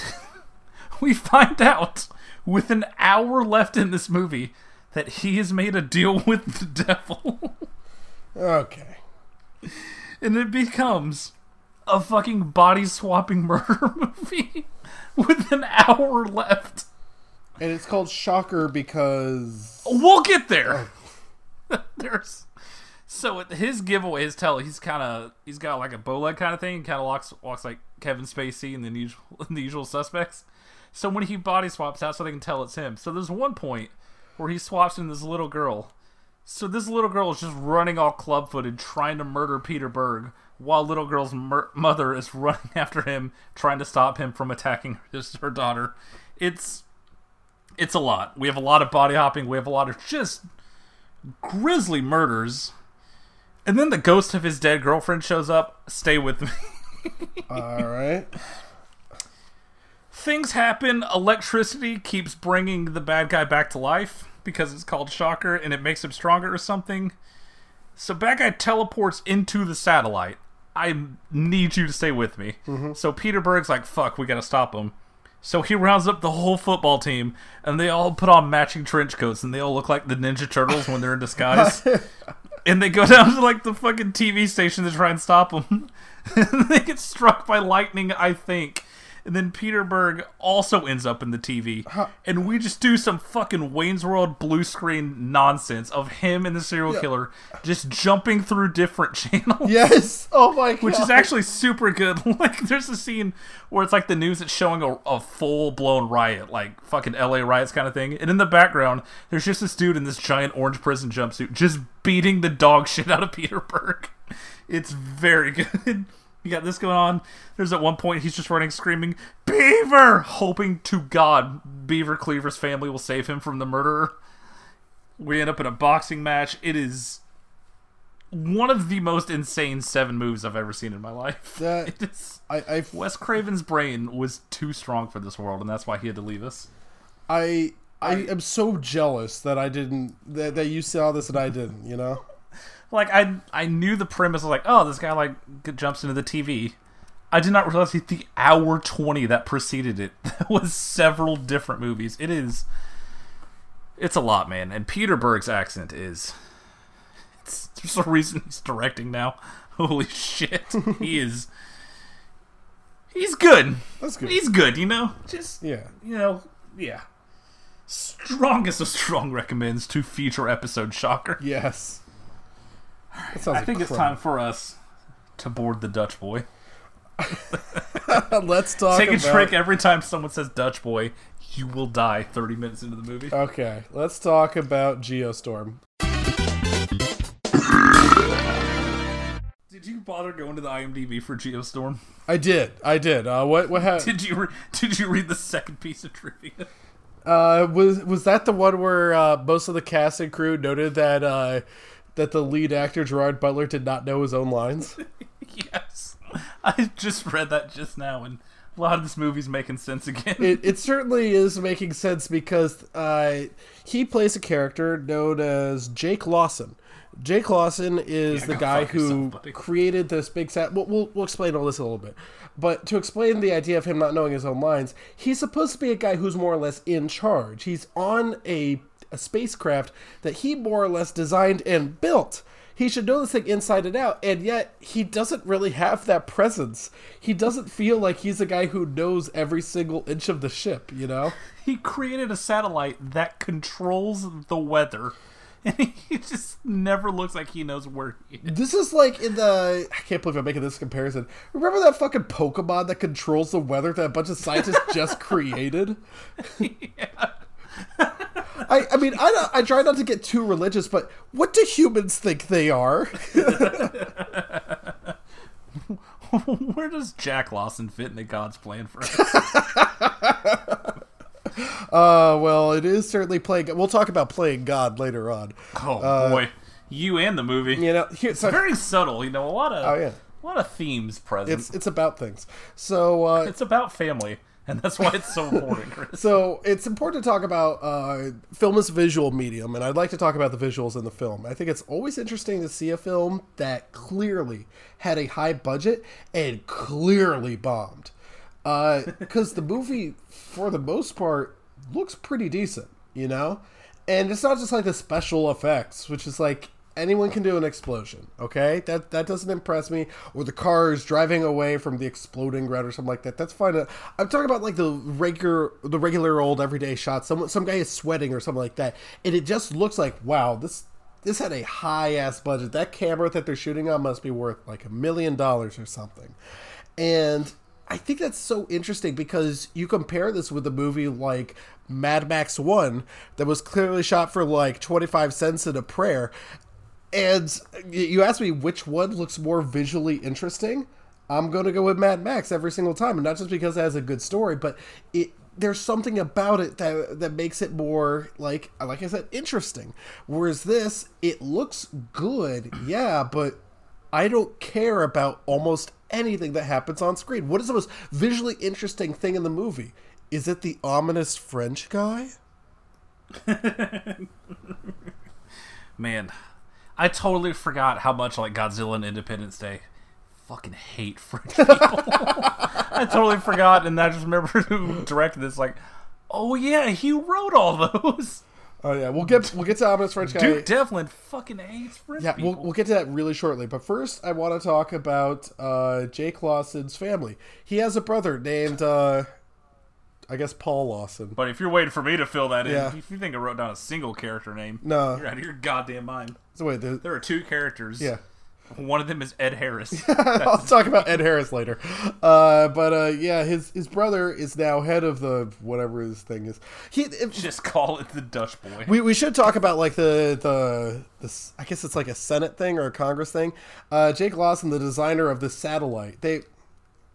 (laughs) we find out with an hour left in this movie that he has made a deal (laughs) with the devil. Okay. (laughs) and it becomes a fucking body swapping (laughs) murder movie with an hour left. And it's called Shocker because We'll get there. Oh. (laughs) There's so his giveaway, is tell, he's kind of he's got like a bow leg kind of thing, kind of walks walks like Kevin Spacey and the usual the usual suspects. So when he body swaps out, so they can tell it's him. So there's one point where he swaps in this little girl. So this little girl is just running all club footed, trying to murder Peter Berg, while little girl's mur- mother is (laughs) running after him, trying to stop him from attacking his, her daughter. It's it's a lot. We have a lot of body hopping. We have a lot of just grisly murders. And then the ghost of his dead girlfriend shows up. Stay with me. (laughs) all right. Things happen. Electricity keeps bringing the bad guy back to life because it's called Shocker and it makes him stronger or something. So bad guy teleports into the satellite. I need you to stay with me. Mm-hmm. So Peter Berg's like, "Fuck, we gotta stop him." So he rounds up the whole football team, and they all put on matching trench coats, and they all look like the Ninja Turtles when they're in disguise. (laughs) and they go down to like the fucking TV station to try and stop him. and (laughs) they get struck by lightning, I think. And then Peter Berg also ends up in the TV. And we just do some fucking Wayne's World blue screen nonsense of him and the serial killer just jumping through different (laughs) channels Yes. Oh my god. which is actually super good. (laughs) Like, there's a scene where it's like the news is showing a, a full blown riot, like fucking LA riots kind of thing. And in the background, there's just this dude in this giant orange prison jumpsuit just beating the dog (laughs) shit out of Peter Berg. It's very good. You got this going on. There's at one point he's just running screaming, Beaver! Hoping to God Beaver Cleaver's family will save him from the murderer. We end up in a boxing match. It is one of the most insane seven moves I've ever seen in my life. (laughs) That- is, I I Wes Craven's brain was too strong for this world, and that's why he had to leave us. I I am so jealous that I didn't that, that you saw this and I didn't. You know. Like I I knew the premise was like, oh, this guy like jumps into the TV. I did not realize the hour twenty that preceded it (laughs) that was several different movies. It is, it's a lot, man. And Peter Berg's accent is, it's, there's a reason he's directing now. (laughs) Holy shit, he (laughs) is. He's good. That's good. He's good. You know, just Yeah. you know, yeah. Strongest of strong recommends to future episode shocker. Yes. I think it's time for us to board the Dutch boy. (laughs) Let's talk Take a about... trick every time someone says Dutch boy, you will die 30 minutes into the movie. Okay, let's talk about Geostorm. Did you bother going to the IMDb for Geostorm? I did. I did. Uh, what what ha- Did you re- did you read the second piece of trivia? uh, was was that the one where uh, most of the cast and crew noted that uh, that the lead actor Gerard Butler did not know his own lines? (laughs) yes. I just read that just now and a lot of this movie's making sense again. it, it certainly is making sense because uh, he plays a character known as Jake Lawson. Jake Lawson is Yeah, the guy who yourself, created this big set. We'll, we'll, we'll explain all this a little bit. But to explain the idea of him not knowing his own lines, he's supposed to be a guy who's more or less in charge. He's on a, a spacecraft that he more or less designed and built. He should know this thing inside and out, and yet he doesn't really have that presence. He doesn't feel like he's a guy who knows every single inch of the ship, you know? (laughs) he created a satellite that controls the weather. (laughs) And he just never looks like he knows where he is. This is like in the. I can't believe I'm making this comparison. Remember that fucking Pokemon that controls the weather that a bunch of scientists just (laughs) created? I, I mean, I, I try not to get too religious, but what do humans think they are? (laughs) Where does Jack Lawson fit into God's plan for us? (laughs) Uh, well, it is certainly playing. We'll talk about playing God later on. Oh boy, you and the movie. You know, here, so, Very subtle, you know. A lot of Oh, yeah. a lot of themes present. it's it's about things. So uh, It's about family, and that's why it's so important. So it's important to talk about uh, film as visual medium, and I'd like to talk about the visuals in the film. I think it's always interesting to see a film that clearly had a high budget and clearly bombed. Because the movie, for the most part, looks pretty decent, you know? And it's not just like the special effects, which is like anyone can do an explosion, okay? That that doesn't impress me. Or the cars driving away from the exploding ground or something like that. That's fine. Uh, I'm talking about like the regular the regular old everyday shots. Some some guy is sweating or something like that. And it just looks like, wow, this this had a high ass budget. That camera that they're shooting on must be worth like a million dollars or something. And I think that's so interesting because you compare this with a movie like Mad Max 1 that was clearly shot for like 25 cents in a prayer. And you ask me which one looks more visually interesting. I'm going to go with Mad Max every single time, and not just because it has a good story, but it there's something about it that that makes it more like like I said interesting. Whereas this, it looks good, yeah, but I don't care about almost anything that happens on screen. What is the most visually interesting thing in the movie? Is it the ominous French guy? (laughs) Man, I totally forgot how much like Godzilla and Independence Day fucking hate French (laughs) people. I totally forgot, and I just remember (laughs) who directed this. Like, oh yeah, he wrote all those. Oh yeah, we'll get we'll get to ominous French guy. Duke Devlin fucking hates French yeah, people. we'll, we'll get to that really shortly. But first, I want to talk about uh, Jake Lawson's family. He has a brother named, uh, I guess, Paul Lawson. But if you're waiting for me to fill that in, if you think I wrote down a single character name, No. you're out of your goddamn mind. So wait, there, There are two characters. yeah. One of them is Ed Harris. (laughs) I'll talk about Ed Harris later. Uh, but uh, yeah, his his brother is now head of the whatever his thing is. He if, Just call it the Dutch boy. we, we should talk about like the the this I guess it's like a Senate thing or a Congress thing. Uh, Jake Lawson, the designer of the satellite, they.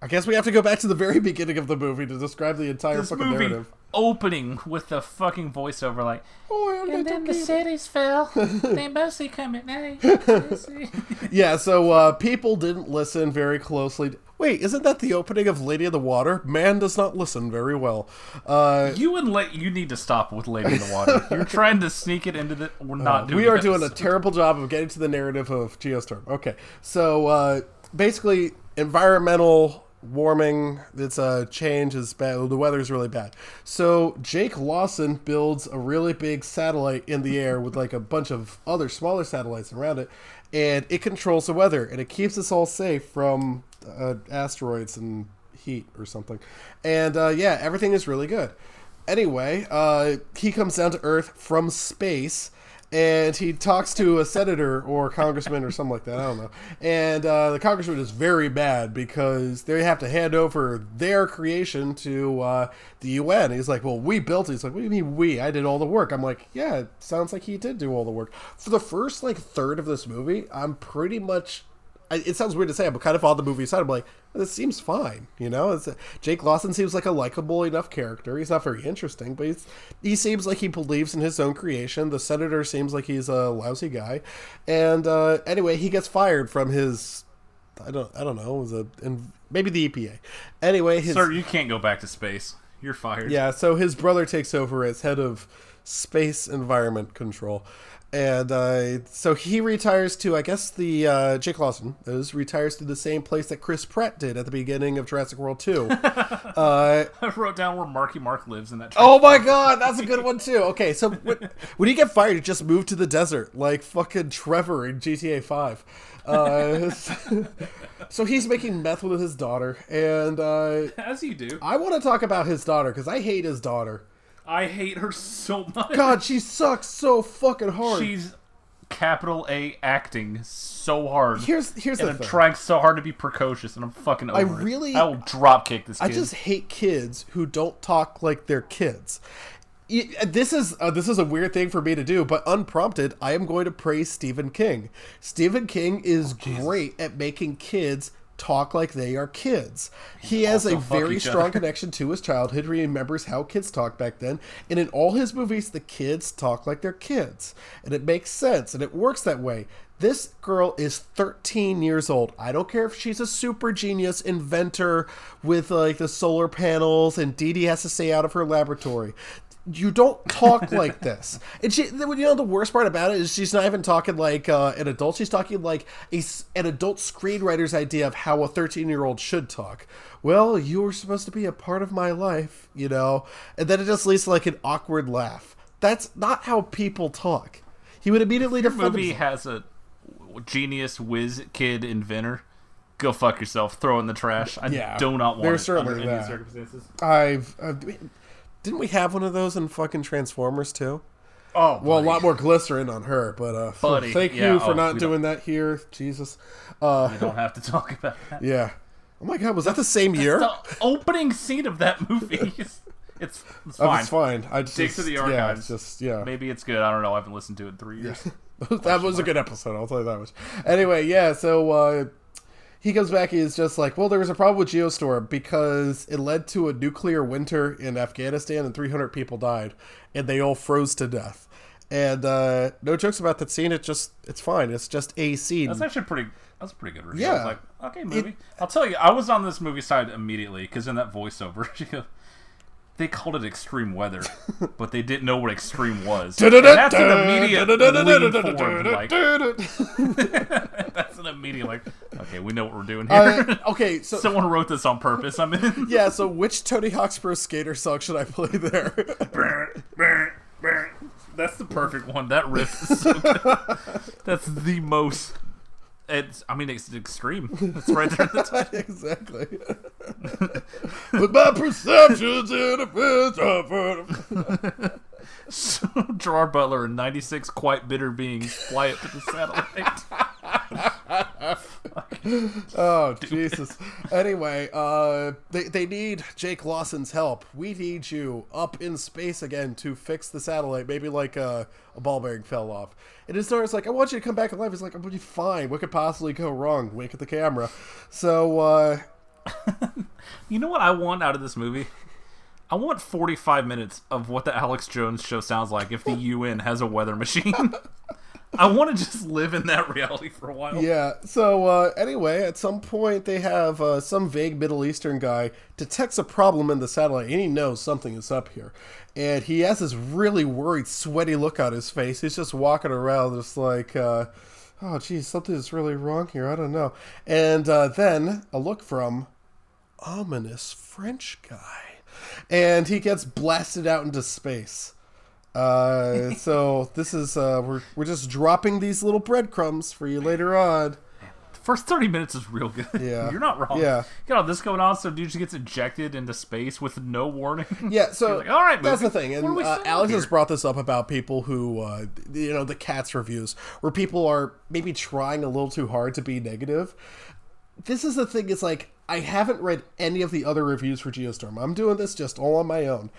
I guess we have to go back to the very (laughs) beginning of the movie to describe the entire this fucking movie narrative. opening with the fucking voiceover like Oh, and then the cities fell. (laughs) they mostly come at night. (laughs) Yeah, so uh, people didn't listen very closely. Wait, isn't that the opening of Lady of the Water? Man does not listen very well. Uh, you and La- you need to stop with Lady of the Water. You're trying to sneak it into the. We're not doing. Uh, we are this. doing a terrible job of getting to the narrative of Geostorm. Okay, so uh, basically, environmental warming, it's a change is bad. The weather's really bad. So Jake Lawson builds a really big satellite in the air with like a bunch of other smaller satellites around it, and it controls the weather and it keeps us all safe from uh, asteroids and heat or something. And uh, yeah, everything is really good. Anyway, uh, he comes down to Earth from space and he talks to a senator or congressman or something like that. I don't know. And uh, the congressman is very bad because they have to hand over their creation to uh, the UN. He's like, "Well, we built it." He's like, "What do you mean we? I did all the work." I'm like, "Yeah, it sounds like he did do all the work." For the first like third of this movie, I'm pretty much it sounds weird to say, I'm kind of on the movie side. I'm like, this seems fine, you know. It's, Jake Lawson seems like a likable enough character. He's not very interesting, but he's, he seems like he believes in his own creation. The senator seems like he's a lousy guy, and uh, anyway, he gets fired from his. I don't. I don't know. It a and maybe the EPA. Anyway, his Sir, you can't go back to space. You're fired. yeah, so his brother takes over as head of space environment control. And uh, so he retires to, I guess the uh, Jake Lawson is retires to the same place that Chris Pratt did at the beginning of Jurassic World 2. (laughs) uh, I wrote down where Marky Mark lives in that. oh my god, that's a good one too. Okay, so when, when you get fired, you just move to the desert like fucking Trevor in GTA 5. Uh, (laughs) so he's making meth with his daughter, and uh, (laughs) As you do. I want to talk about his daughter because I hate his daughter. I hate her so much. God, she sucks so fucking hard. She's capital A acting so hard. Here's here's and the I'm thing. trying so hard to be precocious, and I'm fucking over I it. really- I will drop kick this kid. I just hate kids who don't talk like they're kids. This is uh, this is a weird thing for me to do, but unprompted, I am going to praise Stephen King. Stephen King is Oh, great at making kids talk like they are kids. He has a very strong (laughs) connection to his childhood. He remembers how kids talked back then, and in all his movies, the kids talk like they're kids, and it makes sense, and it works that way. This girl is 13 years old. I don't care if she's a super genius inventor with like the solar panels and Dee Dee has to stay out of her laboratory. You don't talk (laughs) like this. And she, you know, the worst part about it is she's not even talking like uh, an adult. She's talking like a, an adult screenwriter's idea of how a 13 year old should talk. Well, you were supposed to be a part of my life, you know? And then it just leads to like an awkward laugh. That's not how people talk. He would immediately defend movie himself. has a genius whiz kid inventor. Go fuck yourself. Throw it in the trash. I Yeah, do not want there's it certainly under any circumstances. I've, I've didn't we have one of those in fucking Transformers too? Oh, Well, a lot more glycerin on her, but uh, (laughs) Buddy, thank yeah, you for oh, not doing that here, Jesus. Uh, We don't have to talk about that. (laughs) yeah. Oh my God, was that the same year? The opening scene of that movie is (laughs) it's, it's Oh, fine. it's fine. I just Dig to the Yeah, archives. it's just yeah. Maybe it's good. I don't know. I haven't listened to it in three years. that was a good episode. I'll tell you that much. Anyway, yeah. So uh, he comes back. He's just like, well, there was a problem with Geostorm because it led to a nuclear winter in Afghanistan, and 300 people died, and they all froze to death. And uh, no jokes about that scene. It just it's fine. It's just a scene. That's actually pretty. That's a pretty good review. I Yeah. was like, okay, movie. I'll tell you, I was on this movie side immediately because in that voiceover, (laughs) she goes, they called it extreme weather, (laughs) but they didn't know what extreme was. That's an immediate lean forward. Like, (laughs) that's an immediate like, okay, we know what we're doing here. Uh, (laughs) okay, so Someone wrote this on purpose. I'm in. yeah. So which Tony Hawk's Pro Skater song should I play there? That's the perfect one. That riff is so good. That's the most. It's. I mean, it's extreme. (laughs) It's right there the exactly. With my perceptions in a bit (laughs) So Gerard Butler and 96 quite bitter beings fly up to the satellite. (laughs) (laughs) Oh Jesus! Anyway, uh, they they need Jake Lawson's help. We need you up in space again to fix the satellite. Maybe like uh, a ball bearing fell off. And his daughter's like, "I want you to come back alive." He's like, "I'm gonna be fine. What could possibly go wrong?" Wink at the camera. So uh, (laughs) You know what I want out of this movie? I want 45 minutes of what the Alex Jones show sounds like if the (laughs) UN has a weather machine. I want to just live in that reality for a while. Yeah. So uh, anyway, at some point they have uh, some vague Middle Eastern guy detects a problem in the satellite, and he knows something is up here. And he has this really worried, sweaty look on his face. He's just walking around, just like, uh, "Oh, geez, something is really wrong here. I don't know." And uh, then a look from ominous French guy, and he gets blasted out into space. Uh, so this is uh, we're we're just dropping these little breadcrumbs for you later on. The first 30 minutes is real good. (laughs) Yeah. You're not wrong. Yeah. Got all this going on, so dude just gets ejected into space with no warning. (laughs) Yeah, so like, all right, that's the thing, and uh, Alex has brought this up about people who, uh, you know, the cats reviews, where people are maybe trying a little too hard to be negative. This is the thing; It's like I haven't read any of the other reviews for Geostorm. I'm doing this just all on my own.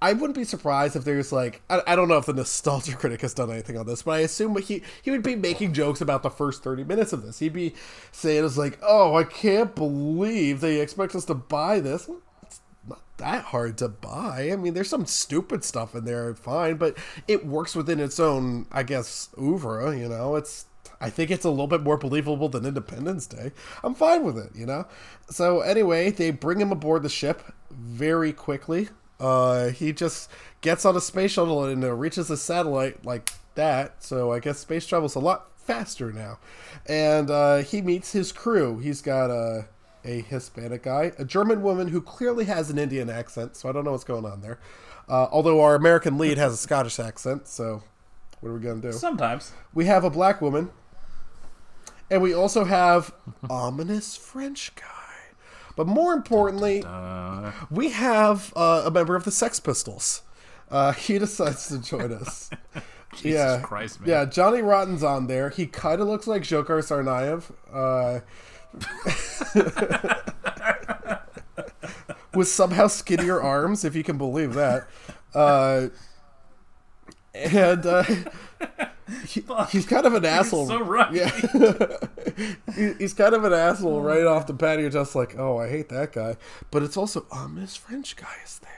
I wouldn't be surprised if there's like I, I don't know if the nostalgia (laughs) critic has done anything on this, but I assume he he would be making jokes about the first thirty minutes of this. He'd be saying it's like, "Oh, I can't believe they expect us to buy this." It's not that hard to buy. I mean, there's some stupid stuff in there, fine, but it works within its own, I guess, oeuvre. You know, it's I think it's a little bit more believable than Independence Day. I'm fine with it, you know? So, anyway, they bring him aboard the ship very quickly. Uh, he just gets on a space shuttle and uh, reaches a satellite like that. So, I guess space travel's a lot faster now. And uh, he meets his crew. He's got a, a Hispanic guy, a German woman who clearly has an Indian accent, so I don't know what's going on there. Uh, although our American lead has a Scottish accent, so what are we going to do? Sometimes. We have a black woman, and we also have ominous French guy. But more importantly, we have uh, a member of the Sex Pistols. Uh, he (laughs) decides to join us. (laughs) Jesus yeah, Christ, man. yeah. Johnny Rotten's on there. He kind of looks like Dzhokhar Tsarnaev. Uh, (laughs) with somehow skinnier arms, if you can believe that. Uh, and uh, (laughs) (laughs) he, he's kind of an asshole. so right. Yeah, He- he's kind of an asshole right off the bat. You're just like, oh, I hate that guy. But it's also, um, this French guy is there.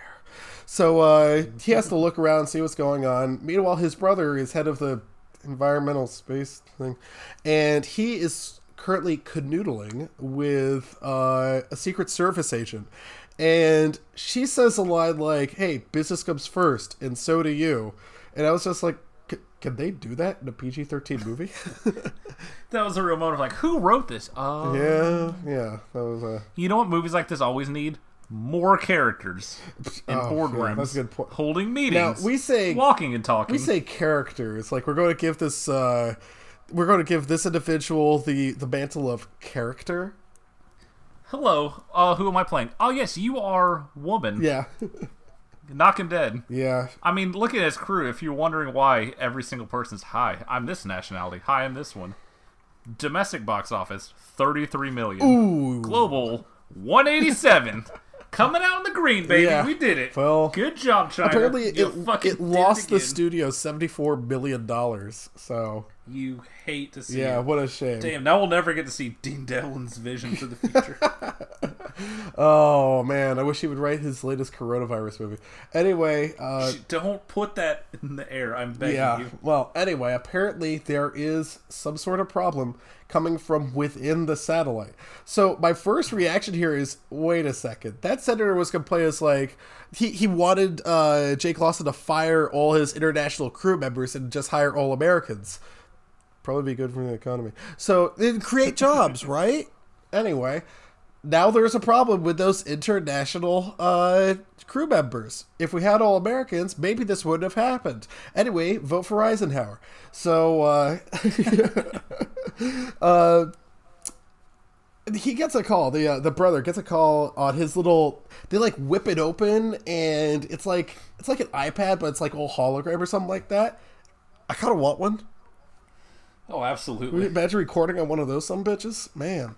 So uh, he has to look around, see what's going on. Meanwhile, his brother is head of the environmental space thing, and he is currently canoodling with uh, a Secret Service agent. And she says a line like, "Hey, business comes first, and so do you." And I was just like, "C- "Can they do that in a PG-13 movie?" (laughs) That was a real moment of like, who wrote this? Oh. yeah, yeah, that was uh, You know what movies like this always need? More characters in Oh, yeah, boardrooms. that's a good point. Holding meetings. Now, we say- walking and talking. we say characters like we're going to give this uh we're going to give this individual the the mantle of character Hello, uh, who am I playing? Oh yes, you are woman. yeah (laughs) Knocking dead. yeah I mean, look at his crew. If you're wondering why every single person's high, I'm this nationality. Hi, I'm this one. Domestic box office, 33 million. Ooh. Global, 187. (laughs) Coming out in the green, baby. Yeah. We did it. Well, good job, China. apparently it, You it, fucking it lost the studio 74 million dollars so You hate to see yeah it. what a shame Damn, now we'll never get to see Dean Devlin's vision for the future. (laughs) oh man i wish he would write his latest coronavirus movie anyway uh Don't put that in the air. I'm begging yeah you. well anyway apparently there is some sort of problem coming from within the satellite so my first reaction here is wait a second that senator was complaining as like he, he wanted uh, jake lawson to fire all his international crew members and just hire all americans probably be good for the economy so it'd create jobs (laughs) right anyway now there's a problem with those international uh, crew members. If we had all Americans, maybe this wouldn't have happened. Anyway, vote for Eisenhower. So, uh, (laughs) uh, he gets a call. The uh, the brother gets a call on his little. They like whip it open, and it's like it's like an iPad, but it's like all hologram or something like that. I kind of want one. Oh, absolutely. imagine recording on one of those some bitches? Man.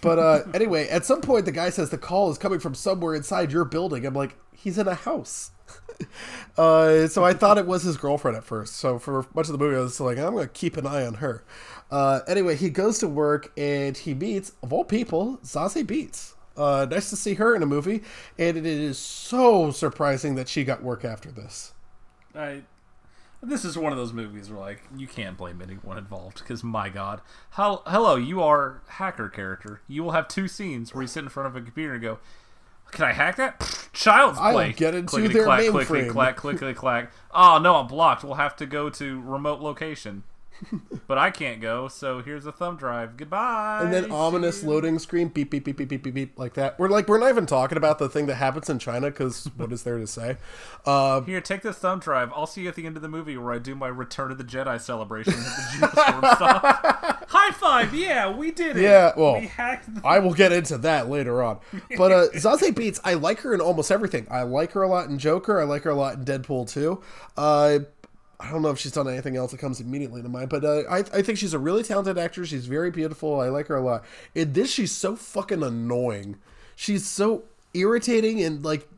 But uh, (laughs) anyway, at some point, the guy says the call is coming from somewhere inside your building. I'm like, he's in a house. (laughs) uh, so I thought it was his girlfriend at first. So for much of the movie, I was like, I'm going to keep an eye on her. Uh, anyway, he goes to work and he meets, of all people, Zazie Beetz. Uh, nice to see her in a movie, and it is so surprising that she got work after this. I this is one of those movies where like you can't blame anyone involved because my god, how hello you are hacker character. You will have two scenes where you sit in front of a computer and go, "Can I hack that?" Pfft, Child's I'll get into clickety their clack, mainframe. clickety clack, clickety clack. Oh no, I'm blocked. We'll have to go to remote location. (laughs) but I can't go, so here's a thumb drive. Goodbye. And then ominous loading screen, beep beep beep beep beep beep beep, like that. We're like, we're not even talking about the thing that happens in China because what is there to say? Uh, Here, take this thumb drive. I'll see you at the end of the movie where I do my Return of the Jedi celebration (laughs) High five! Yeah, we did it. Yeah, well, we. The- I will get into that later on. But uh, (laughs) Zazie Beetz, I like her in almost everything. I like her a lot in Joker. I like her a lot in Deadpool too. Uh, I don't know if she's done anything else that comes immediately to mind, but uh, I, I think she's a really talented actress. She's very beautiful. I like her a lot. In this, she's so fucking annoying. She's so irritating and like.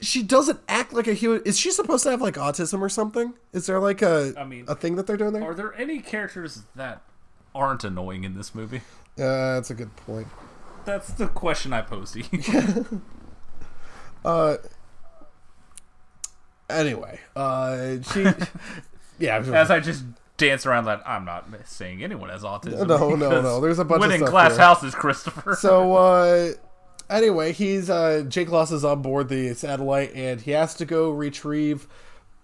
She doesn't act like a human. Is she supposed to have like autism or something? Is there like a I mean, a thing that they're doing there? Are there any characters that aren't annoying in this movie? Uh, that's a good point. That's the question I pose to you. (laughs) Anyway, uh, she, (laughs) yeah, As I just dance around that, I'm not saying anyone has autism. No, no, no, there's a bunch of winning stuff glass here. houses, Christopher. so (laughs) uh, anyway, he's uh, Jake Loss is on board the satellite, and he has to go retrieve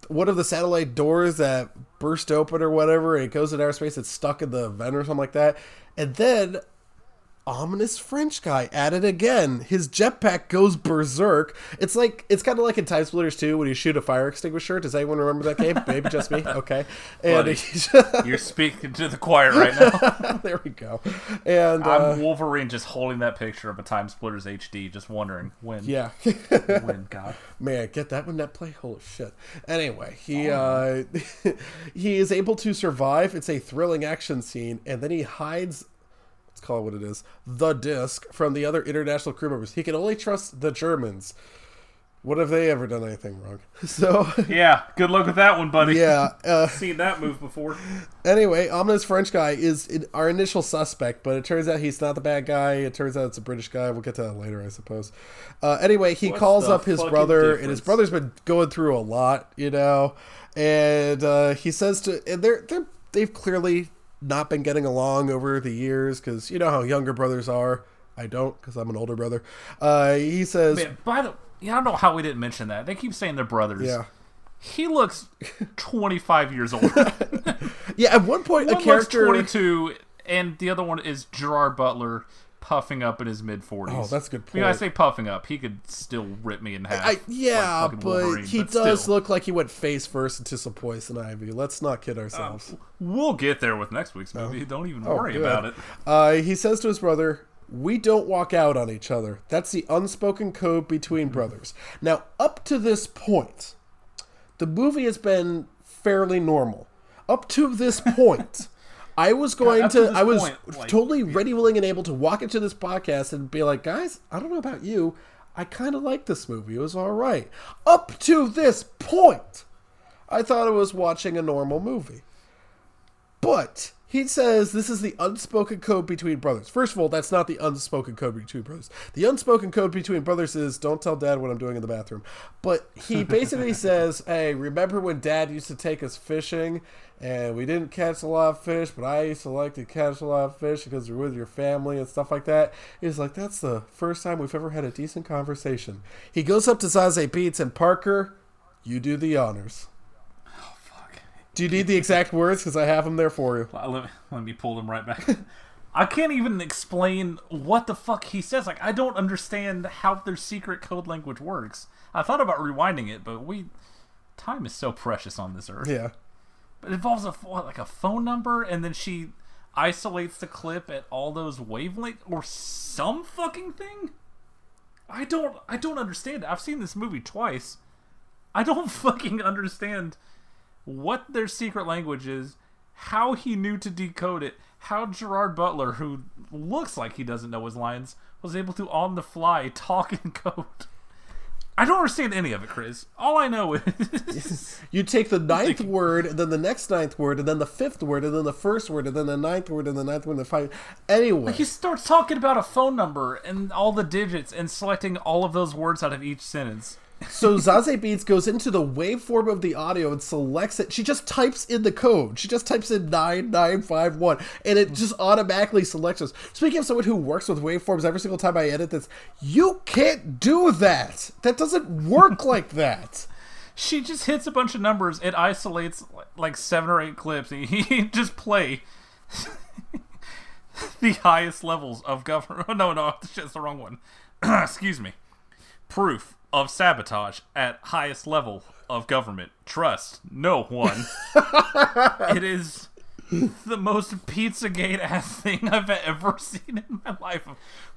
one of the satellite doors that burst open or whatever, and it goes in outer space. It's stuck in the vent or something like that, and then. Ominous French guy at it again. His jetpack goes berserk. It's like it's kind of like in Time Splitters 2 when you shoot a fire extinguisher. Does anyone remember that game? Maybe just me. (laughs) Okay. And. (laughs) You're speaking to the choir right now. (laughs) there we go. And uh, I'm Wolverine just holding that picture of a Time Splitters HD, just wondering when. yeah, When, God. man, get that when that play. Holy shit. Anyway, he uh, he is able to survive. It's a thrilling action scene, and then he hides. Call it what it is: the disc from the other international crew members. He can only trust the Germans. What have they ever done anything wrong? (laughs) So Yeah, good luck with that one, buddy. yeah. (laughs) Uh, Seen that move before. Anyway, ominous French guy is in our initial suspect, but it turns out he's not the bad guy. It turns out it's a British guy. We'll get to that later, I suppose. Uh, anyway, he What's calls up his brother, and his brother's been going through a lot, you know. And uh, he says to, and they're they're they've clearly not been getting along over the years because you know how younger brothers are. I don't because I'm an older brother. Uh, he says, Man, by the yeah, I don't know how we didn't mention that. They keep saying they're brothers. yeah, He looks (laughs) 25 years old. (laughs) yeah. At one point, one a character. looks 22, and the other one is Gerard Butler puffing up in his mid 40s. Oh, that's a good I, mean, I say puffing up. He could still rip me in half. I, yeah, like but Wolverine, he but does still. look like he went face first into some poison ivy. Let's not kid ourselves. We'll get there with next week's movie. Don't even worry Oh, good. about it. Uh, he says to his brother, "We don't walk out on each other. That's the unspoken code between brothers." Now, up to this point, the movie has been fairly normal. Up to this point. (laughs) I was going to, to I was point, like, totally ready, willing, and able to walk into this podcast and be like, guys, I don't know about you. I kind of like this movie. It was all right. Up to this point, I thought I was watching a normal movie. But he says this is the unspoken code between brothers. First of all, that's not the unspoken code between brothers. The unspoken code between brothers is don't tell dad what I'm doing in the bathroom. But he (laughs) basically says, hey, remember when dad used to take us fishing and we didn't catch a lot of fish, but I used to like to catch a lot of fish because you're with your family and stuff like that. He's like, that's the first time we've ever had a decent conversation. He goes up to Zazie Beetz and Parker, you do the honors. Do you need the exact words? Because I have them there for you. Let me, let me pull them right back. (laughs) I can't even explain what the fuck he says. Like, I don't understand how their secret code language works. I thought about rewinding it, but we. Time is so precious on this earth. Yeah. But it involves a what, like a phone number, and then she isolates the clip at all those wavelengths or some fucking thing. I don't. I don't understand. I've seen this movie twice. I don't (laughs) fucking understand what their secret language is, how he knew to decode it, how Gerard Butler, who looks like he doesn't know his lines, was able to on the fly (laughs) talk in code. I don't understand any of it, Chris. All I know is (laughs) You take the ninth word, and then the next ninth word, and then the fifth word, and then the first word, and then the ninth word, and the ninth word, and the five. Anyway, he starts talking about a phone number and all the digits and selecting all of those words out of each sentence. So Zazie Beetz goes into the waveform of the audio and selects it. She just types in the code. She just types in 9951 and it just automatically selects us. Speaking of someone who works with waveforms every single time I edit this, you can't do that. That doesn't work (laughs) like that. She just hits a bunch of numbers. It isolates like seven or eight clips. (laughs) And he just play (laughs) the highest levels of government. No, no, that's the wrong one. (clears throat) Excuse me. Proof of sabotage at highest level of government. Trust no one. (laughs) it is the most Pizzagate ass thing I've ever (laughs) seen in my life.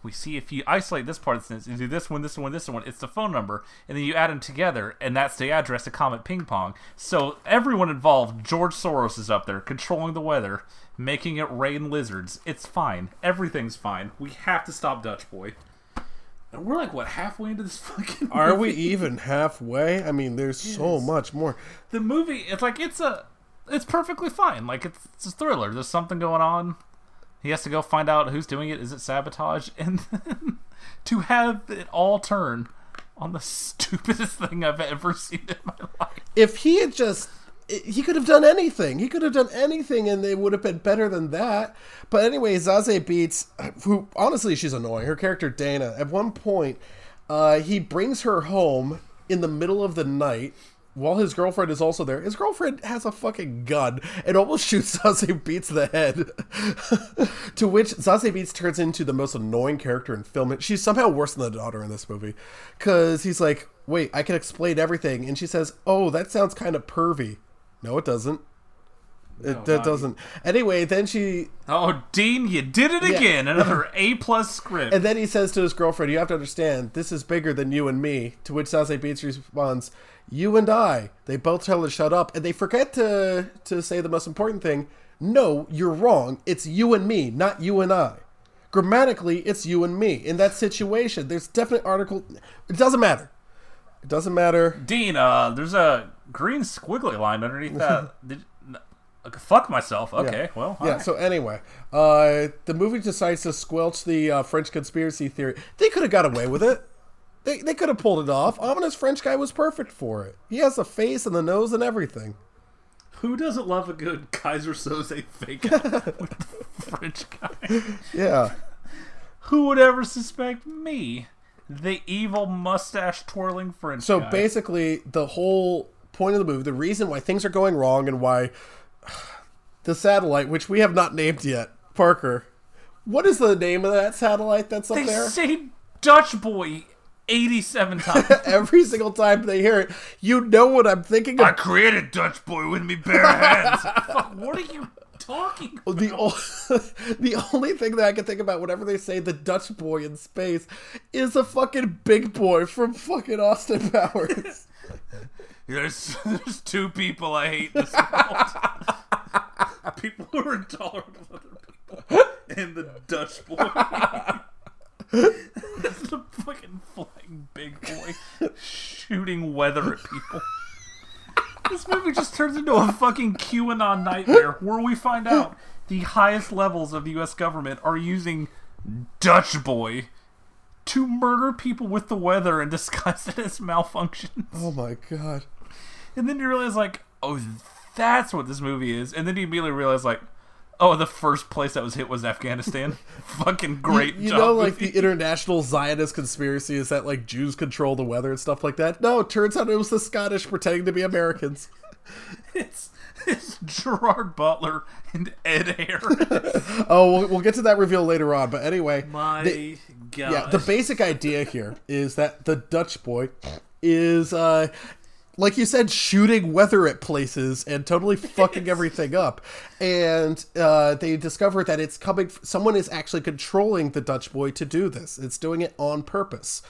We see if you isolate this part of the sentence, you do this one, this one, this one, it's the phone number, and then you add them together, and that's the address to Comet Ping Pong. So everyone involved, George Soros is up there controlling the weather, making it rain lizards. It's fine. Everything's fine. We have to stop Dutch Boy. And we're like what halfway into this (laughs) fucking. Are we even halfway? I mean, there's so much more. the movie it's like it's a it's perfectly fine like it's, it's a thriller there's something going on he has to go find out who's doing it is it sabotage (laughs) and then to have it all turn on the (laughs) stupidest thing i've ever seen in my life If he had just. He could have done anything. He could have done anything, and they would have been better than that. But anyway, Zazie Beetz, who honestly she's annoying. Her character Dana. At one point, uh, he brings her home in the middle of the night while his girlfriend is also there. His girlfriend has a fucking gun and almost (laughs) shoots Zazie Beetz the head. (laughs) to which Zazie Beetz turns into the most annoying character in film. She's somehow worse than the daughter in this movie. Because he's like, wait, I can explain everything. And she says, oh, that sounds kind of pervy. No, it doesn't. It that doesn't. Anyway, then she oh dean you did it Yeah. again (laughs) another a plus script And then he says to his girlfriend, "You have to understand, this is bigger than you and me." To which Zazie Beetz responds, "You and I." They both tell her to shut up, and they forget to to say the most important thing. No, you're wrong. It's you and me, not you and I. Grammatically, it's you and me. In that situation, there's definite article. It doesn't matter. It doesn't matter. dean uh there's a green squiggly line underneath (laughs) that Did, uh, fuck myself okay well Yeah. So anyway, uh, the movie decides to squelch the uh, French conspiracy theory. They could have got away with it. They, they could have pulled it off. Ominous French guy was perfect for it. He has the face and the nose and everything. Who doesn't love a good Keyser Söze fake (laughs) out with the French guy? Yeah. (laughs) Who would ever suspect me, the evil mustache twirling French So guy? basically, the whole point of the movie, the reason why things are going wrong and why (sighs) the satellite, which we have not named yet, Parker. What is the name of that satellite that's up they there? say Dutch boy eighty-seven times. (laughs) Every single time they hear it, you know what I'm thinking I created Dutch boy with me bare hands. (laughs) Fuck, what are you talking? About? The, o- (laughs) the only thing that I can think about whenever they say the Dutch boy in space is a fucking big boy from fucking Austin Powers. There's (laughs) there's two people I hate in this world. (laughs) people who are intolerant of other people, and the Dutch boy. (laughs) the fucking flying big boy shooting weather at people. This movie just turns into a fucking QAnon nightmare where we find out the highest levels of the U.S. government are using Dutch boy to murder people with the weather and disguise it as malfunctions. oh my god. And then you realize, like, oh, that's what this movie is. And then you immediately realize, like, oh, the first place that was hit was Afghanistan. (laughs) Fucking great You job. know, like the international Zionist conspiracy is that like Jews control the weather and stuff like that. No, it turns out it was the Scottish pretending to be Americans. (laughs) it's, it's Gerard Butler and Ed Harris. (laughs) Oh, we'll, we'll get to that reveal later on. But anyway, My the- God. yeah, the basic idea here is that the Dutch boy is, uh, like you said, shooting weather at places and totally (laughs) fucking everything up. And uh, they discover that it's coming. Someone is actually controlling the Dutch boy to do this. It's doing it on purpose.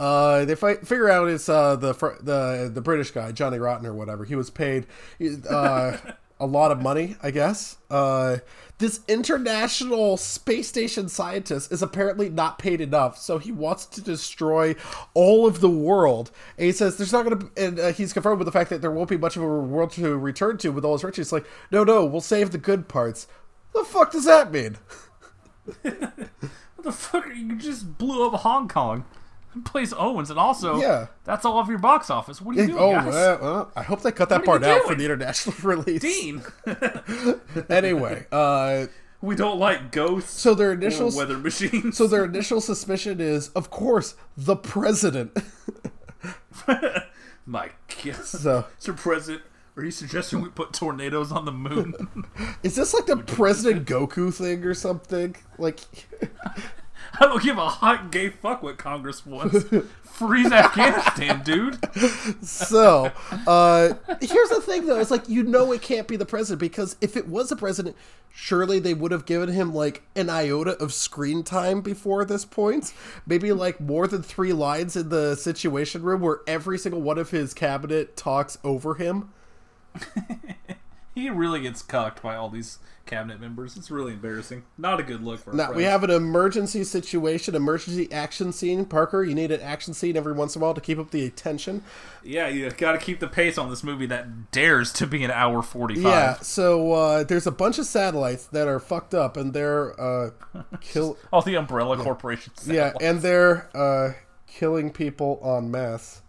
Uh, they fi- figure out it's uh, the fr- the the British guy Johnny Rotten or whatever. He was paid. (laughs) A lot of money, I guess. Uh, this international space station scientist is apparently not paid enough, so he wants to destroy all of the world. And he says there's not going to, and uh, he's confirmed with the fact that there won't be much of a world to return to with all his riches. Like, no, no, we'll save the good parts. The fuck does that mean? (laughs) What the fuck? You just blew up Hong Kong. Plays Owens, and also, Yeah. that's all of your box office. What are you doing, oh, guys? well, well, I hope they cut that What part out for the international (laughs) release. Dean, (laughs) Anyway, uh, we don't like ghosts. so their initial weather machines. so their initial suspicion is, of course, the president. (laughs) My God, So Mr. President, are you suggesting we put tornadoes on the moon? is this like the President Goku thing or something? Like, (laughs) I don't give a hot gay fuck what Congress wants. Freeze Afghanistan, dude. so uh, here's the thing though: it's like you know it can't be the president because if it was the president, surely they would have given him like an iota of screen time before this point. Maybe like more than three lines in the Situation Room where every single one of his cabinet talks over him. (laughs) He really gets cucked by all these cabinet members. It's really embarrassing. Not a good look for. Now we have an emergency situation, emergency action scene. Parker, you need an action scene every once in a while to keep up the attention. Yeah, you got to keep the pace on this movie that dares to be an hour forty-five. Yeah, so uh, there's a bunch of satellites that are fucked up, and they're uh, (laughs) kill. All the Umbrella Corporation. yeah, satellites. and they're uh, killing people en masse.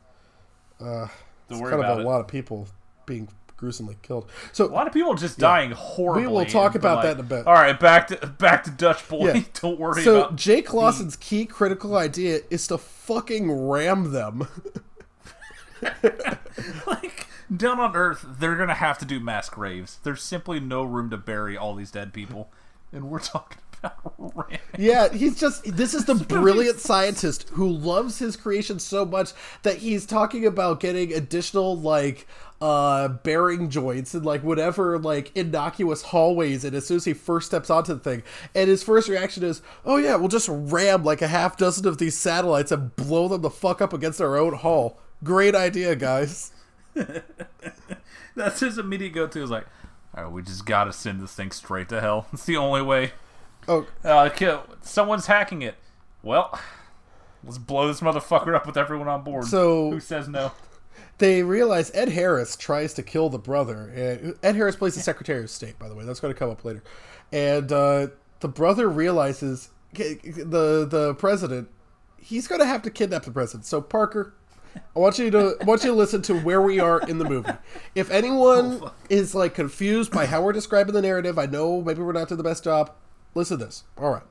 Uh, it's worry kind of a it. lot of people being gruesomely killed. So A lot of people just dying horribly. We will talk about like, that in a bit. All right, back to back to Dutch boy. Yeah. (laughs) Don't worry so. Jake Lawson's key critical idea is to fucking ram them. (laughs) like down on Earth, they're gonna have to do mass graves. There's simply no room to bury all these dead people, and we're talking. (laughs) Yeah, he's just this is the brilliant scientist who loves his creation so much that he's talking about getting additional like uh bearing joints and like whatever like innocuous hallways and as soon as he first steps onto the thing and his first reaction is oh yeah we'll just ram like a half dozen of these satellites and blow them the fuck up against our own hull great idea guys (laughs) That's his immediate go-to. Is like, all right, we just gotta send this thing straight to hell. (laughs) It's the only way. oh Uh, kill. Someone's hacking it. Well, let's blow this motherfucker up with everyone on board. So- who says no? They realize Ed Harris tries to kill the brother. And Ed Harris plays the Secretary of State, by the way. That's going to come up later. And uh, the brother realizes the the president. He's going to have to kidnap the president. So Parker, I want you to I want you to listen to where we are in the movie. If anyone is like confused by how we're describing the narrative, I know maybe we're not doing the best job. Listen to this. All right.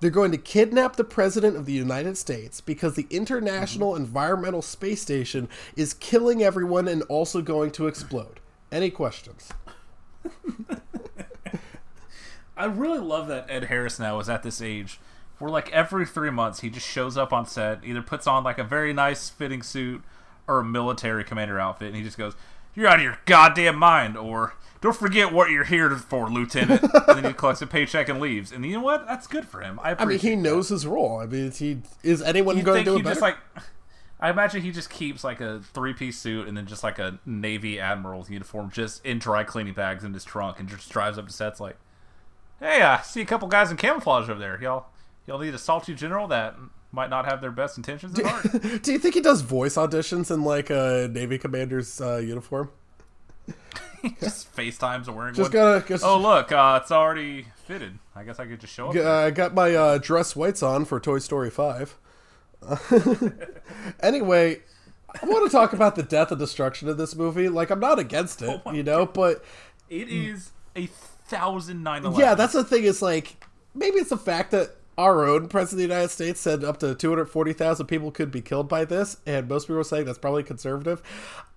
They're going to kidnap the president of the United States because the International Environmental Space Station is killing everyone and also going to explode. Any questions? (laughs) I really love that Ed Harris now is at this age where like every three months he just shows up on set, either puts on like a very nice fitting suit or a military commander outfit, and he just goes, "You're out of your goddamn mind," or "Don't forget what you're here for, Lieutenant." (laughs) and then he collects a paycheck and leaves. And you know what? That's good for him. I, I mean, he that. knows his role. I mean, he is anyone You going to do he it better? just like? I imagine he just keeps like a three-piece suit and then just like a navy admiral's uniform, just in dry cleaning bags in his trunk, and just drives up to sets like, "Hey, I see a couple guys in camouflage over there. Y'all, y'all need a salty general that might not have their best intentions at heart." (laughs) do you think he does voice auditions in like a Navy commander's uh, uniform? (laughs) just FaceTimes or wearing Just one. gotta. Oh look, uh, it's already fitted. I guess I could just show up. Uh. I got my uh, dress whites on for Toy Story 5. (laughs) anyway, I want to talk about the death and destruction of this movie. Like, I'm not against it, Oh you know, but It is a thousand nine yeah, that's the thing. Is like maybe it's the fact that our own president of the United States said up to 240,000 people could be killed by this, and most people are saying that's probably conservative.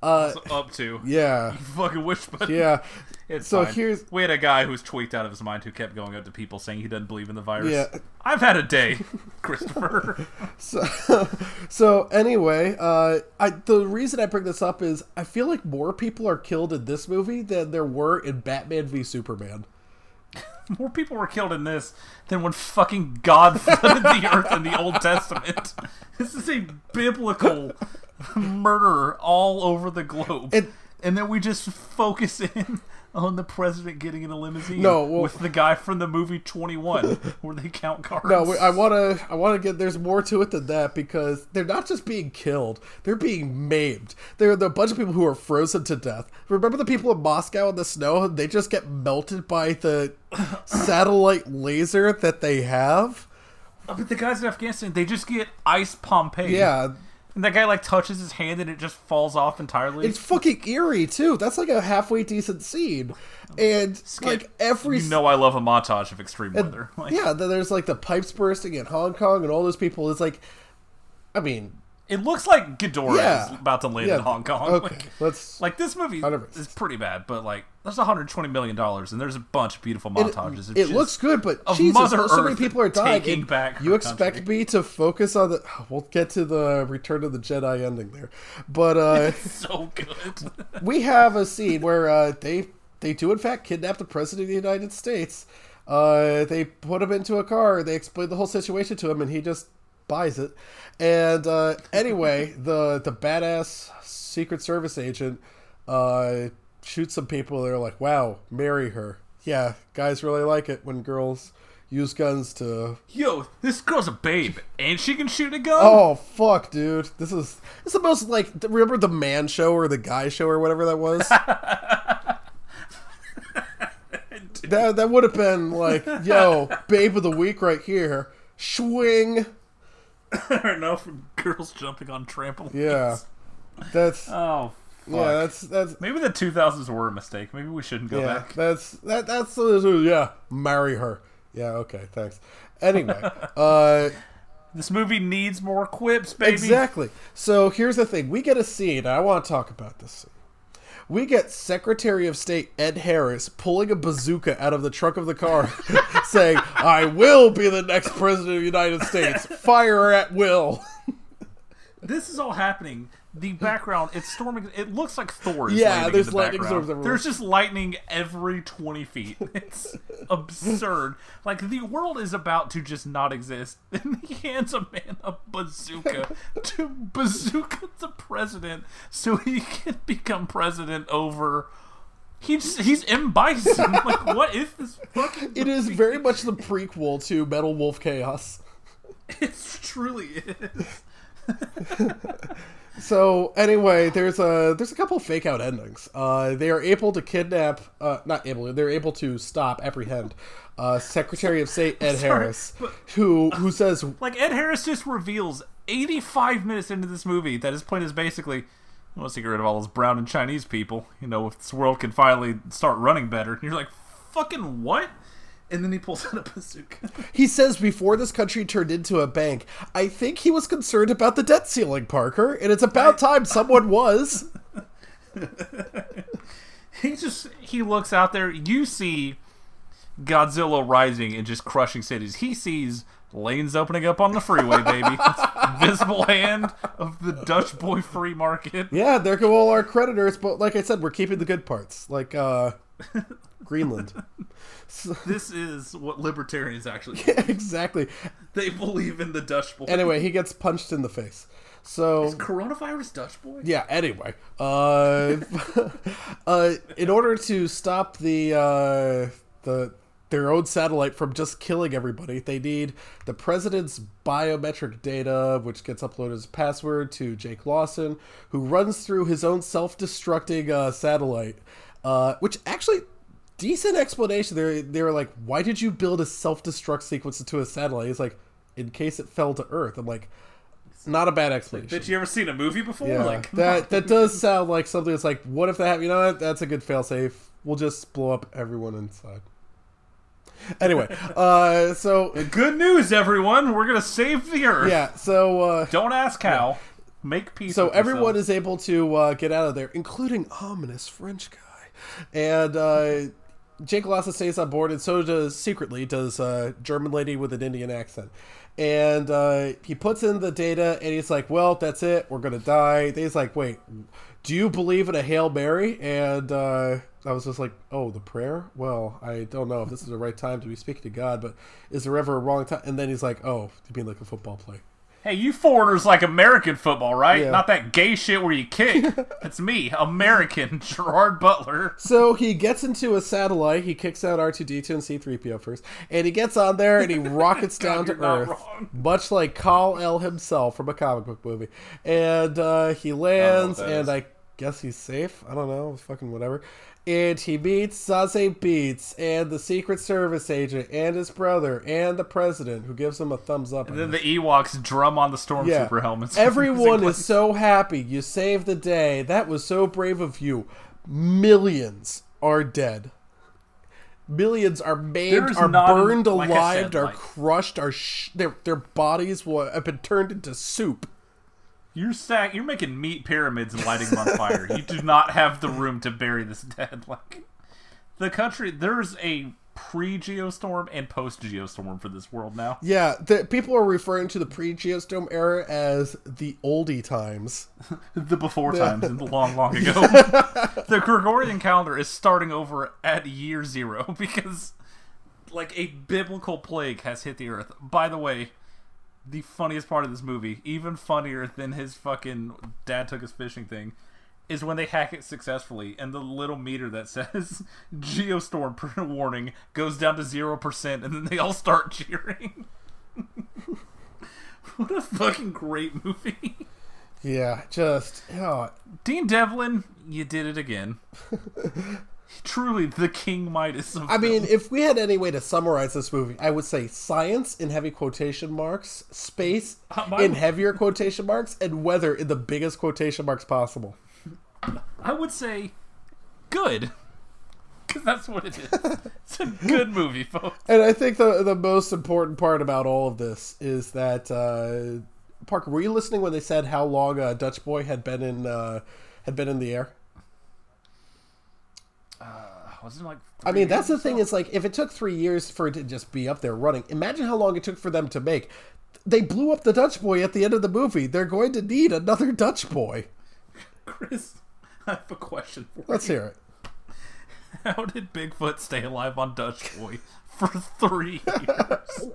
Uh, up to. yeah, (laughs) Fucking wish button. yeah. (laughs) It's So fine. here's- we had a guy who was tweaked out of his mind who kept going up to people saying he doesn't believe in the virus. Yeah. I've had a day, (laughs) Christopher. So, so anyway, uh, I the reason I bring this up is I feel like more people are killed in this movie than there were in Batman v Superman. (laughs) More people were killed in this than when fucking God (laughs) flooded the earth in the Old Testament. (laughs) This is a biblical murder all over the globe. And and then we just focus in on the president getting in a limousine No, well- with the guy from the movie 21 (laughs) where they count cards. No, I want to. I want to get. There's more to it than that because they're not just being killed; they're being maimed. They're the bunch of people who are frozen to death. Remember the people in Moscow in the snow? They just get melted by the (coughs) satellite laser that they have. Oh, but the guys in Afghanistan, they just get ice Pompeii. Yeah, And that guy like touches his hand and it just falls off entirely. it's fucking eerie too. That's like a halfway decent scene, and like every you know I love a montage of extreme weather. (laughs) Like, yeah, there's like the pipes bursting in Hong Kong and all those people. It's like, I mean, It looks like Ghidorah Yeah. is about to land yeah, in Hong Kong. Okay, Like, let's like this movie 100%. is pretty bad, but like there's 120 million dollars and there's a bunch of beautiful montages. of It looks good, but Jesus, so many people are dying. back you expect country. me to focus on the? (laughs) We'll get to the Return of the Jedi ending there, but uh, (laughs) so good. (laughs) we have a scene where uh, they they do in fact kidnap the president of the United States. Uh, they put him into a car. They explain the whole situation to him, and he just buys it. And uh, anyway, the the badass Secret Service agent uh, shoots some people. They're like, "Wow, marry her." Yeah, guys really like it when girls use guns to. Yo, this girl's a babe and she can shoot a gun. Oh fuck, dude! This is this is the most like remember the man show or the guy show or whatever that was. (laughs) that that would have been like, yo, babe of the week right here. Swing. I don't know for girls jumping on trampolines. Yeah, that's Oh. Fuck. yeah, that's that's Maybe the 2000s were a mistake. Maybe we shouldn't go yeah, back. that's that that's yeah. Marry her. Yeah, okay, thanks. Anyway, (laughs) uh, This movie needs more quips, baby. Exactly. So here's the thing: we get a scene. And I want to talk about this scene. We get Secretary of State Ed Harris pulling a bazooka out of the trunk of the car, (laughs) saying, "I will be the next president of the United States. Fire at will." (laughs) This is all happening. The background, it's storming. It looks like Thor is Yeah, there's in the lightning storms everywhere. There's just lightning every 20 feet. (laughs) It's absurd. Like, the world is about to just not exist. (laughs) And he hands a man a bazooka (laughs) to bazooka the president so he can become president over. He just, he's M. Bison. Like, what is this fucking. It is very much the prequel to Metal Wolf Chaos. It truly is. So anyway, there's a there's a couple of fake out endings. Uh, they are able to kidnap, uh, not able, they're able to stop, apprehend, uh, Secretary of State Ed Sorry, Harris, who who says Like Ed Harris just reveals 85 minutes into this movie that his point is basically, to get rid of all those brown and Chinese people? You know, if this world can finally start running better. And you're like, fucking what? And then he pulls out a bazooka. (laughs) He says before this country turned into a bank, I think he was concerned about the debt ceiling, Parker, and it's about time someone was. (laughs) he just he looks out there. You see Godzilla rising and just crushing cities. He sees lanes opening up on the freeway, baby. (laughs) Visible hand of the Dutch boy free market. Yeah, there go all our creditors, but like I said, we're keeping the good parts, like uh, (laughs) Greenland. (laughs) This is what libertarians actually exactly. They believe in the Dutch boy. Anyway, he gets punched in the face. So coronavirus Dutch boy. yeah. Anyway, uh, (laughs) uh, in order to stop the uh, the their own satellite from just killing everybody, they need the president's biometric data, which gets uploaded as a password to Jake Lawson, who runs through his own self-destructing uh, satellite. Uh, which actually, decent explanation. They they were like, "Why did you build a self-destruct sequence into a satellite?" He's like, "In case it fell to Earth." I'm like, not a bad explanation. Bitch, you ever seen a movie before? Yeah, Like that that does sound like something that's like, what if that happened? You know what? That's a good failsafe. We'll just blow up everyone inside. Anyway, (laughs) uh, so good news, everyone. We're gonna save the Earth. yeah, so uh, Don't ask how. Make peace. so everyone yourselves. is able to uh, get out of there, including ominous French guy, and uh, Jake Lawson stays on board, and so does secretly does a German lady with an Indian accent. And uh, he puts in the data, and he's like, "Well, that's it. We're gonna die." He's like, "Wait, do you believe in a hail mary?" And uh, I was just like, "Oh, the prayer? Well, I don't know if this is the right time to be speaking to God, but is there ever a wrong time?" And then he's like, "Oh, you mean like a football play?" Hey, you foreigners like American football, right? Yeah. Not that gay shit where you kick. (laughs) it's me, American (laughs) Gerard Butler. So he gets into a satellite. He kicks out R2D2 and C3PO first, and he gets on there and he (laughs) rockets down to Earth, much like Kal-El himself from a comic book movie. And uh, he lands, that and is. I guess he's safe. I don't know, fucking whatever. And he meets Zazie Beetz and the Secret Service agent and his brother and the president, who gives him a thumbs up. And then the Ewoks drum on the stormtrooper helmets. (laughs) Everyone is so happy. You saved the day. That was so brave of you. Millions are dead. Millions are maimed, are not an- burned like alive, said, are like- crushed, are sh- their their bodies will, have been turned into soup. You're stack. You're making meat pyramids and lighting them on fire. You do not have the room to bury this dead. (laughs) Like the country, there's a pre-geostorm and post-geostorm for this world now. Yeah, the, people are referring to the pre-geostorm era as the oldie times. (laughs) The before times and the long, long ago. (laughs) the Gregorian calendar is starting over at year zero because, like, a biblical plague has hit the earth. By the way, the funniest part of this movie, even funnier than his fucking dad took his fishing thing, is when they hack it successfully and the little meter that (laughs) says Geostorm (laughs) warning goes down to 0% and then they all start (laughs) cheering. what a fucking great movie. Yeah, just oh, Dean Devlin, you did it again. Truly the King Midas of I mean, if we had any way to summarize this movie, I would say science in heavy quotation marks, space Uh, my- in heavier quotation marks, and weather in the biggest quotation marks possible. I would say good. Because that's what it is. It's a good movie, folks. And I think the the most important part about all of this is that uh, Parker, were you listening when they said how long uh, Dutch Boy had been in uh, had been in the air? Wasn't it like I mean, that's the thing. Is like if it took three years for it to just be up there running, imagine how long it took for them to make. They blew up the Dutch Boy at the end of the movie. They're going to need another Dutch Boy. (laughs) Chris, I have a question for you. Let's hear it. (laughs) How did Bigfoot stay alive on Dutch Boy (laughs) for three years?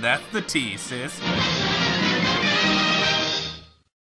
That's the T, sis.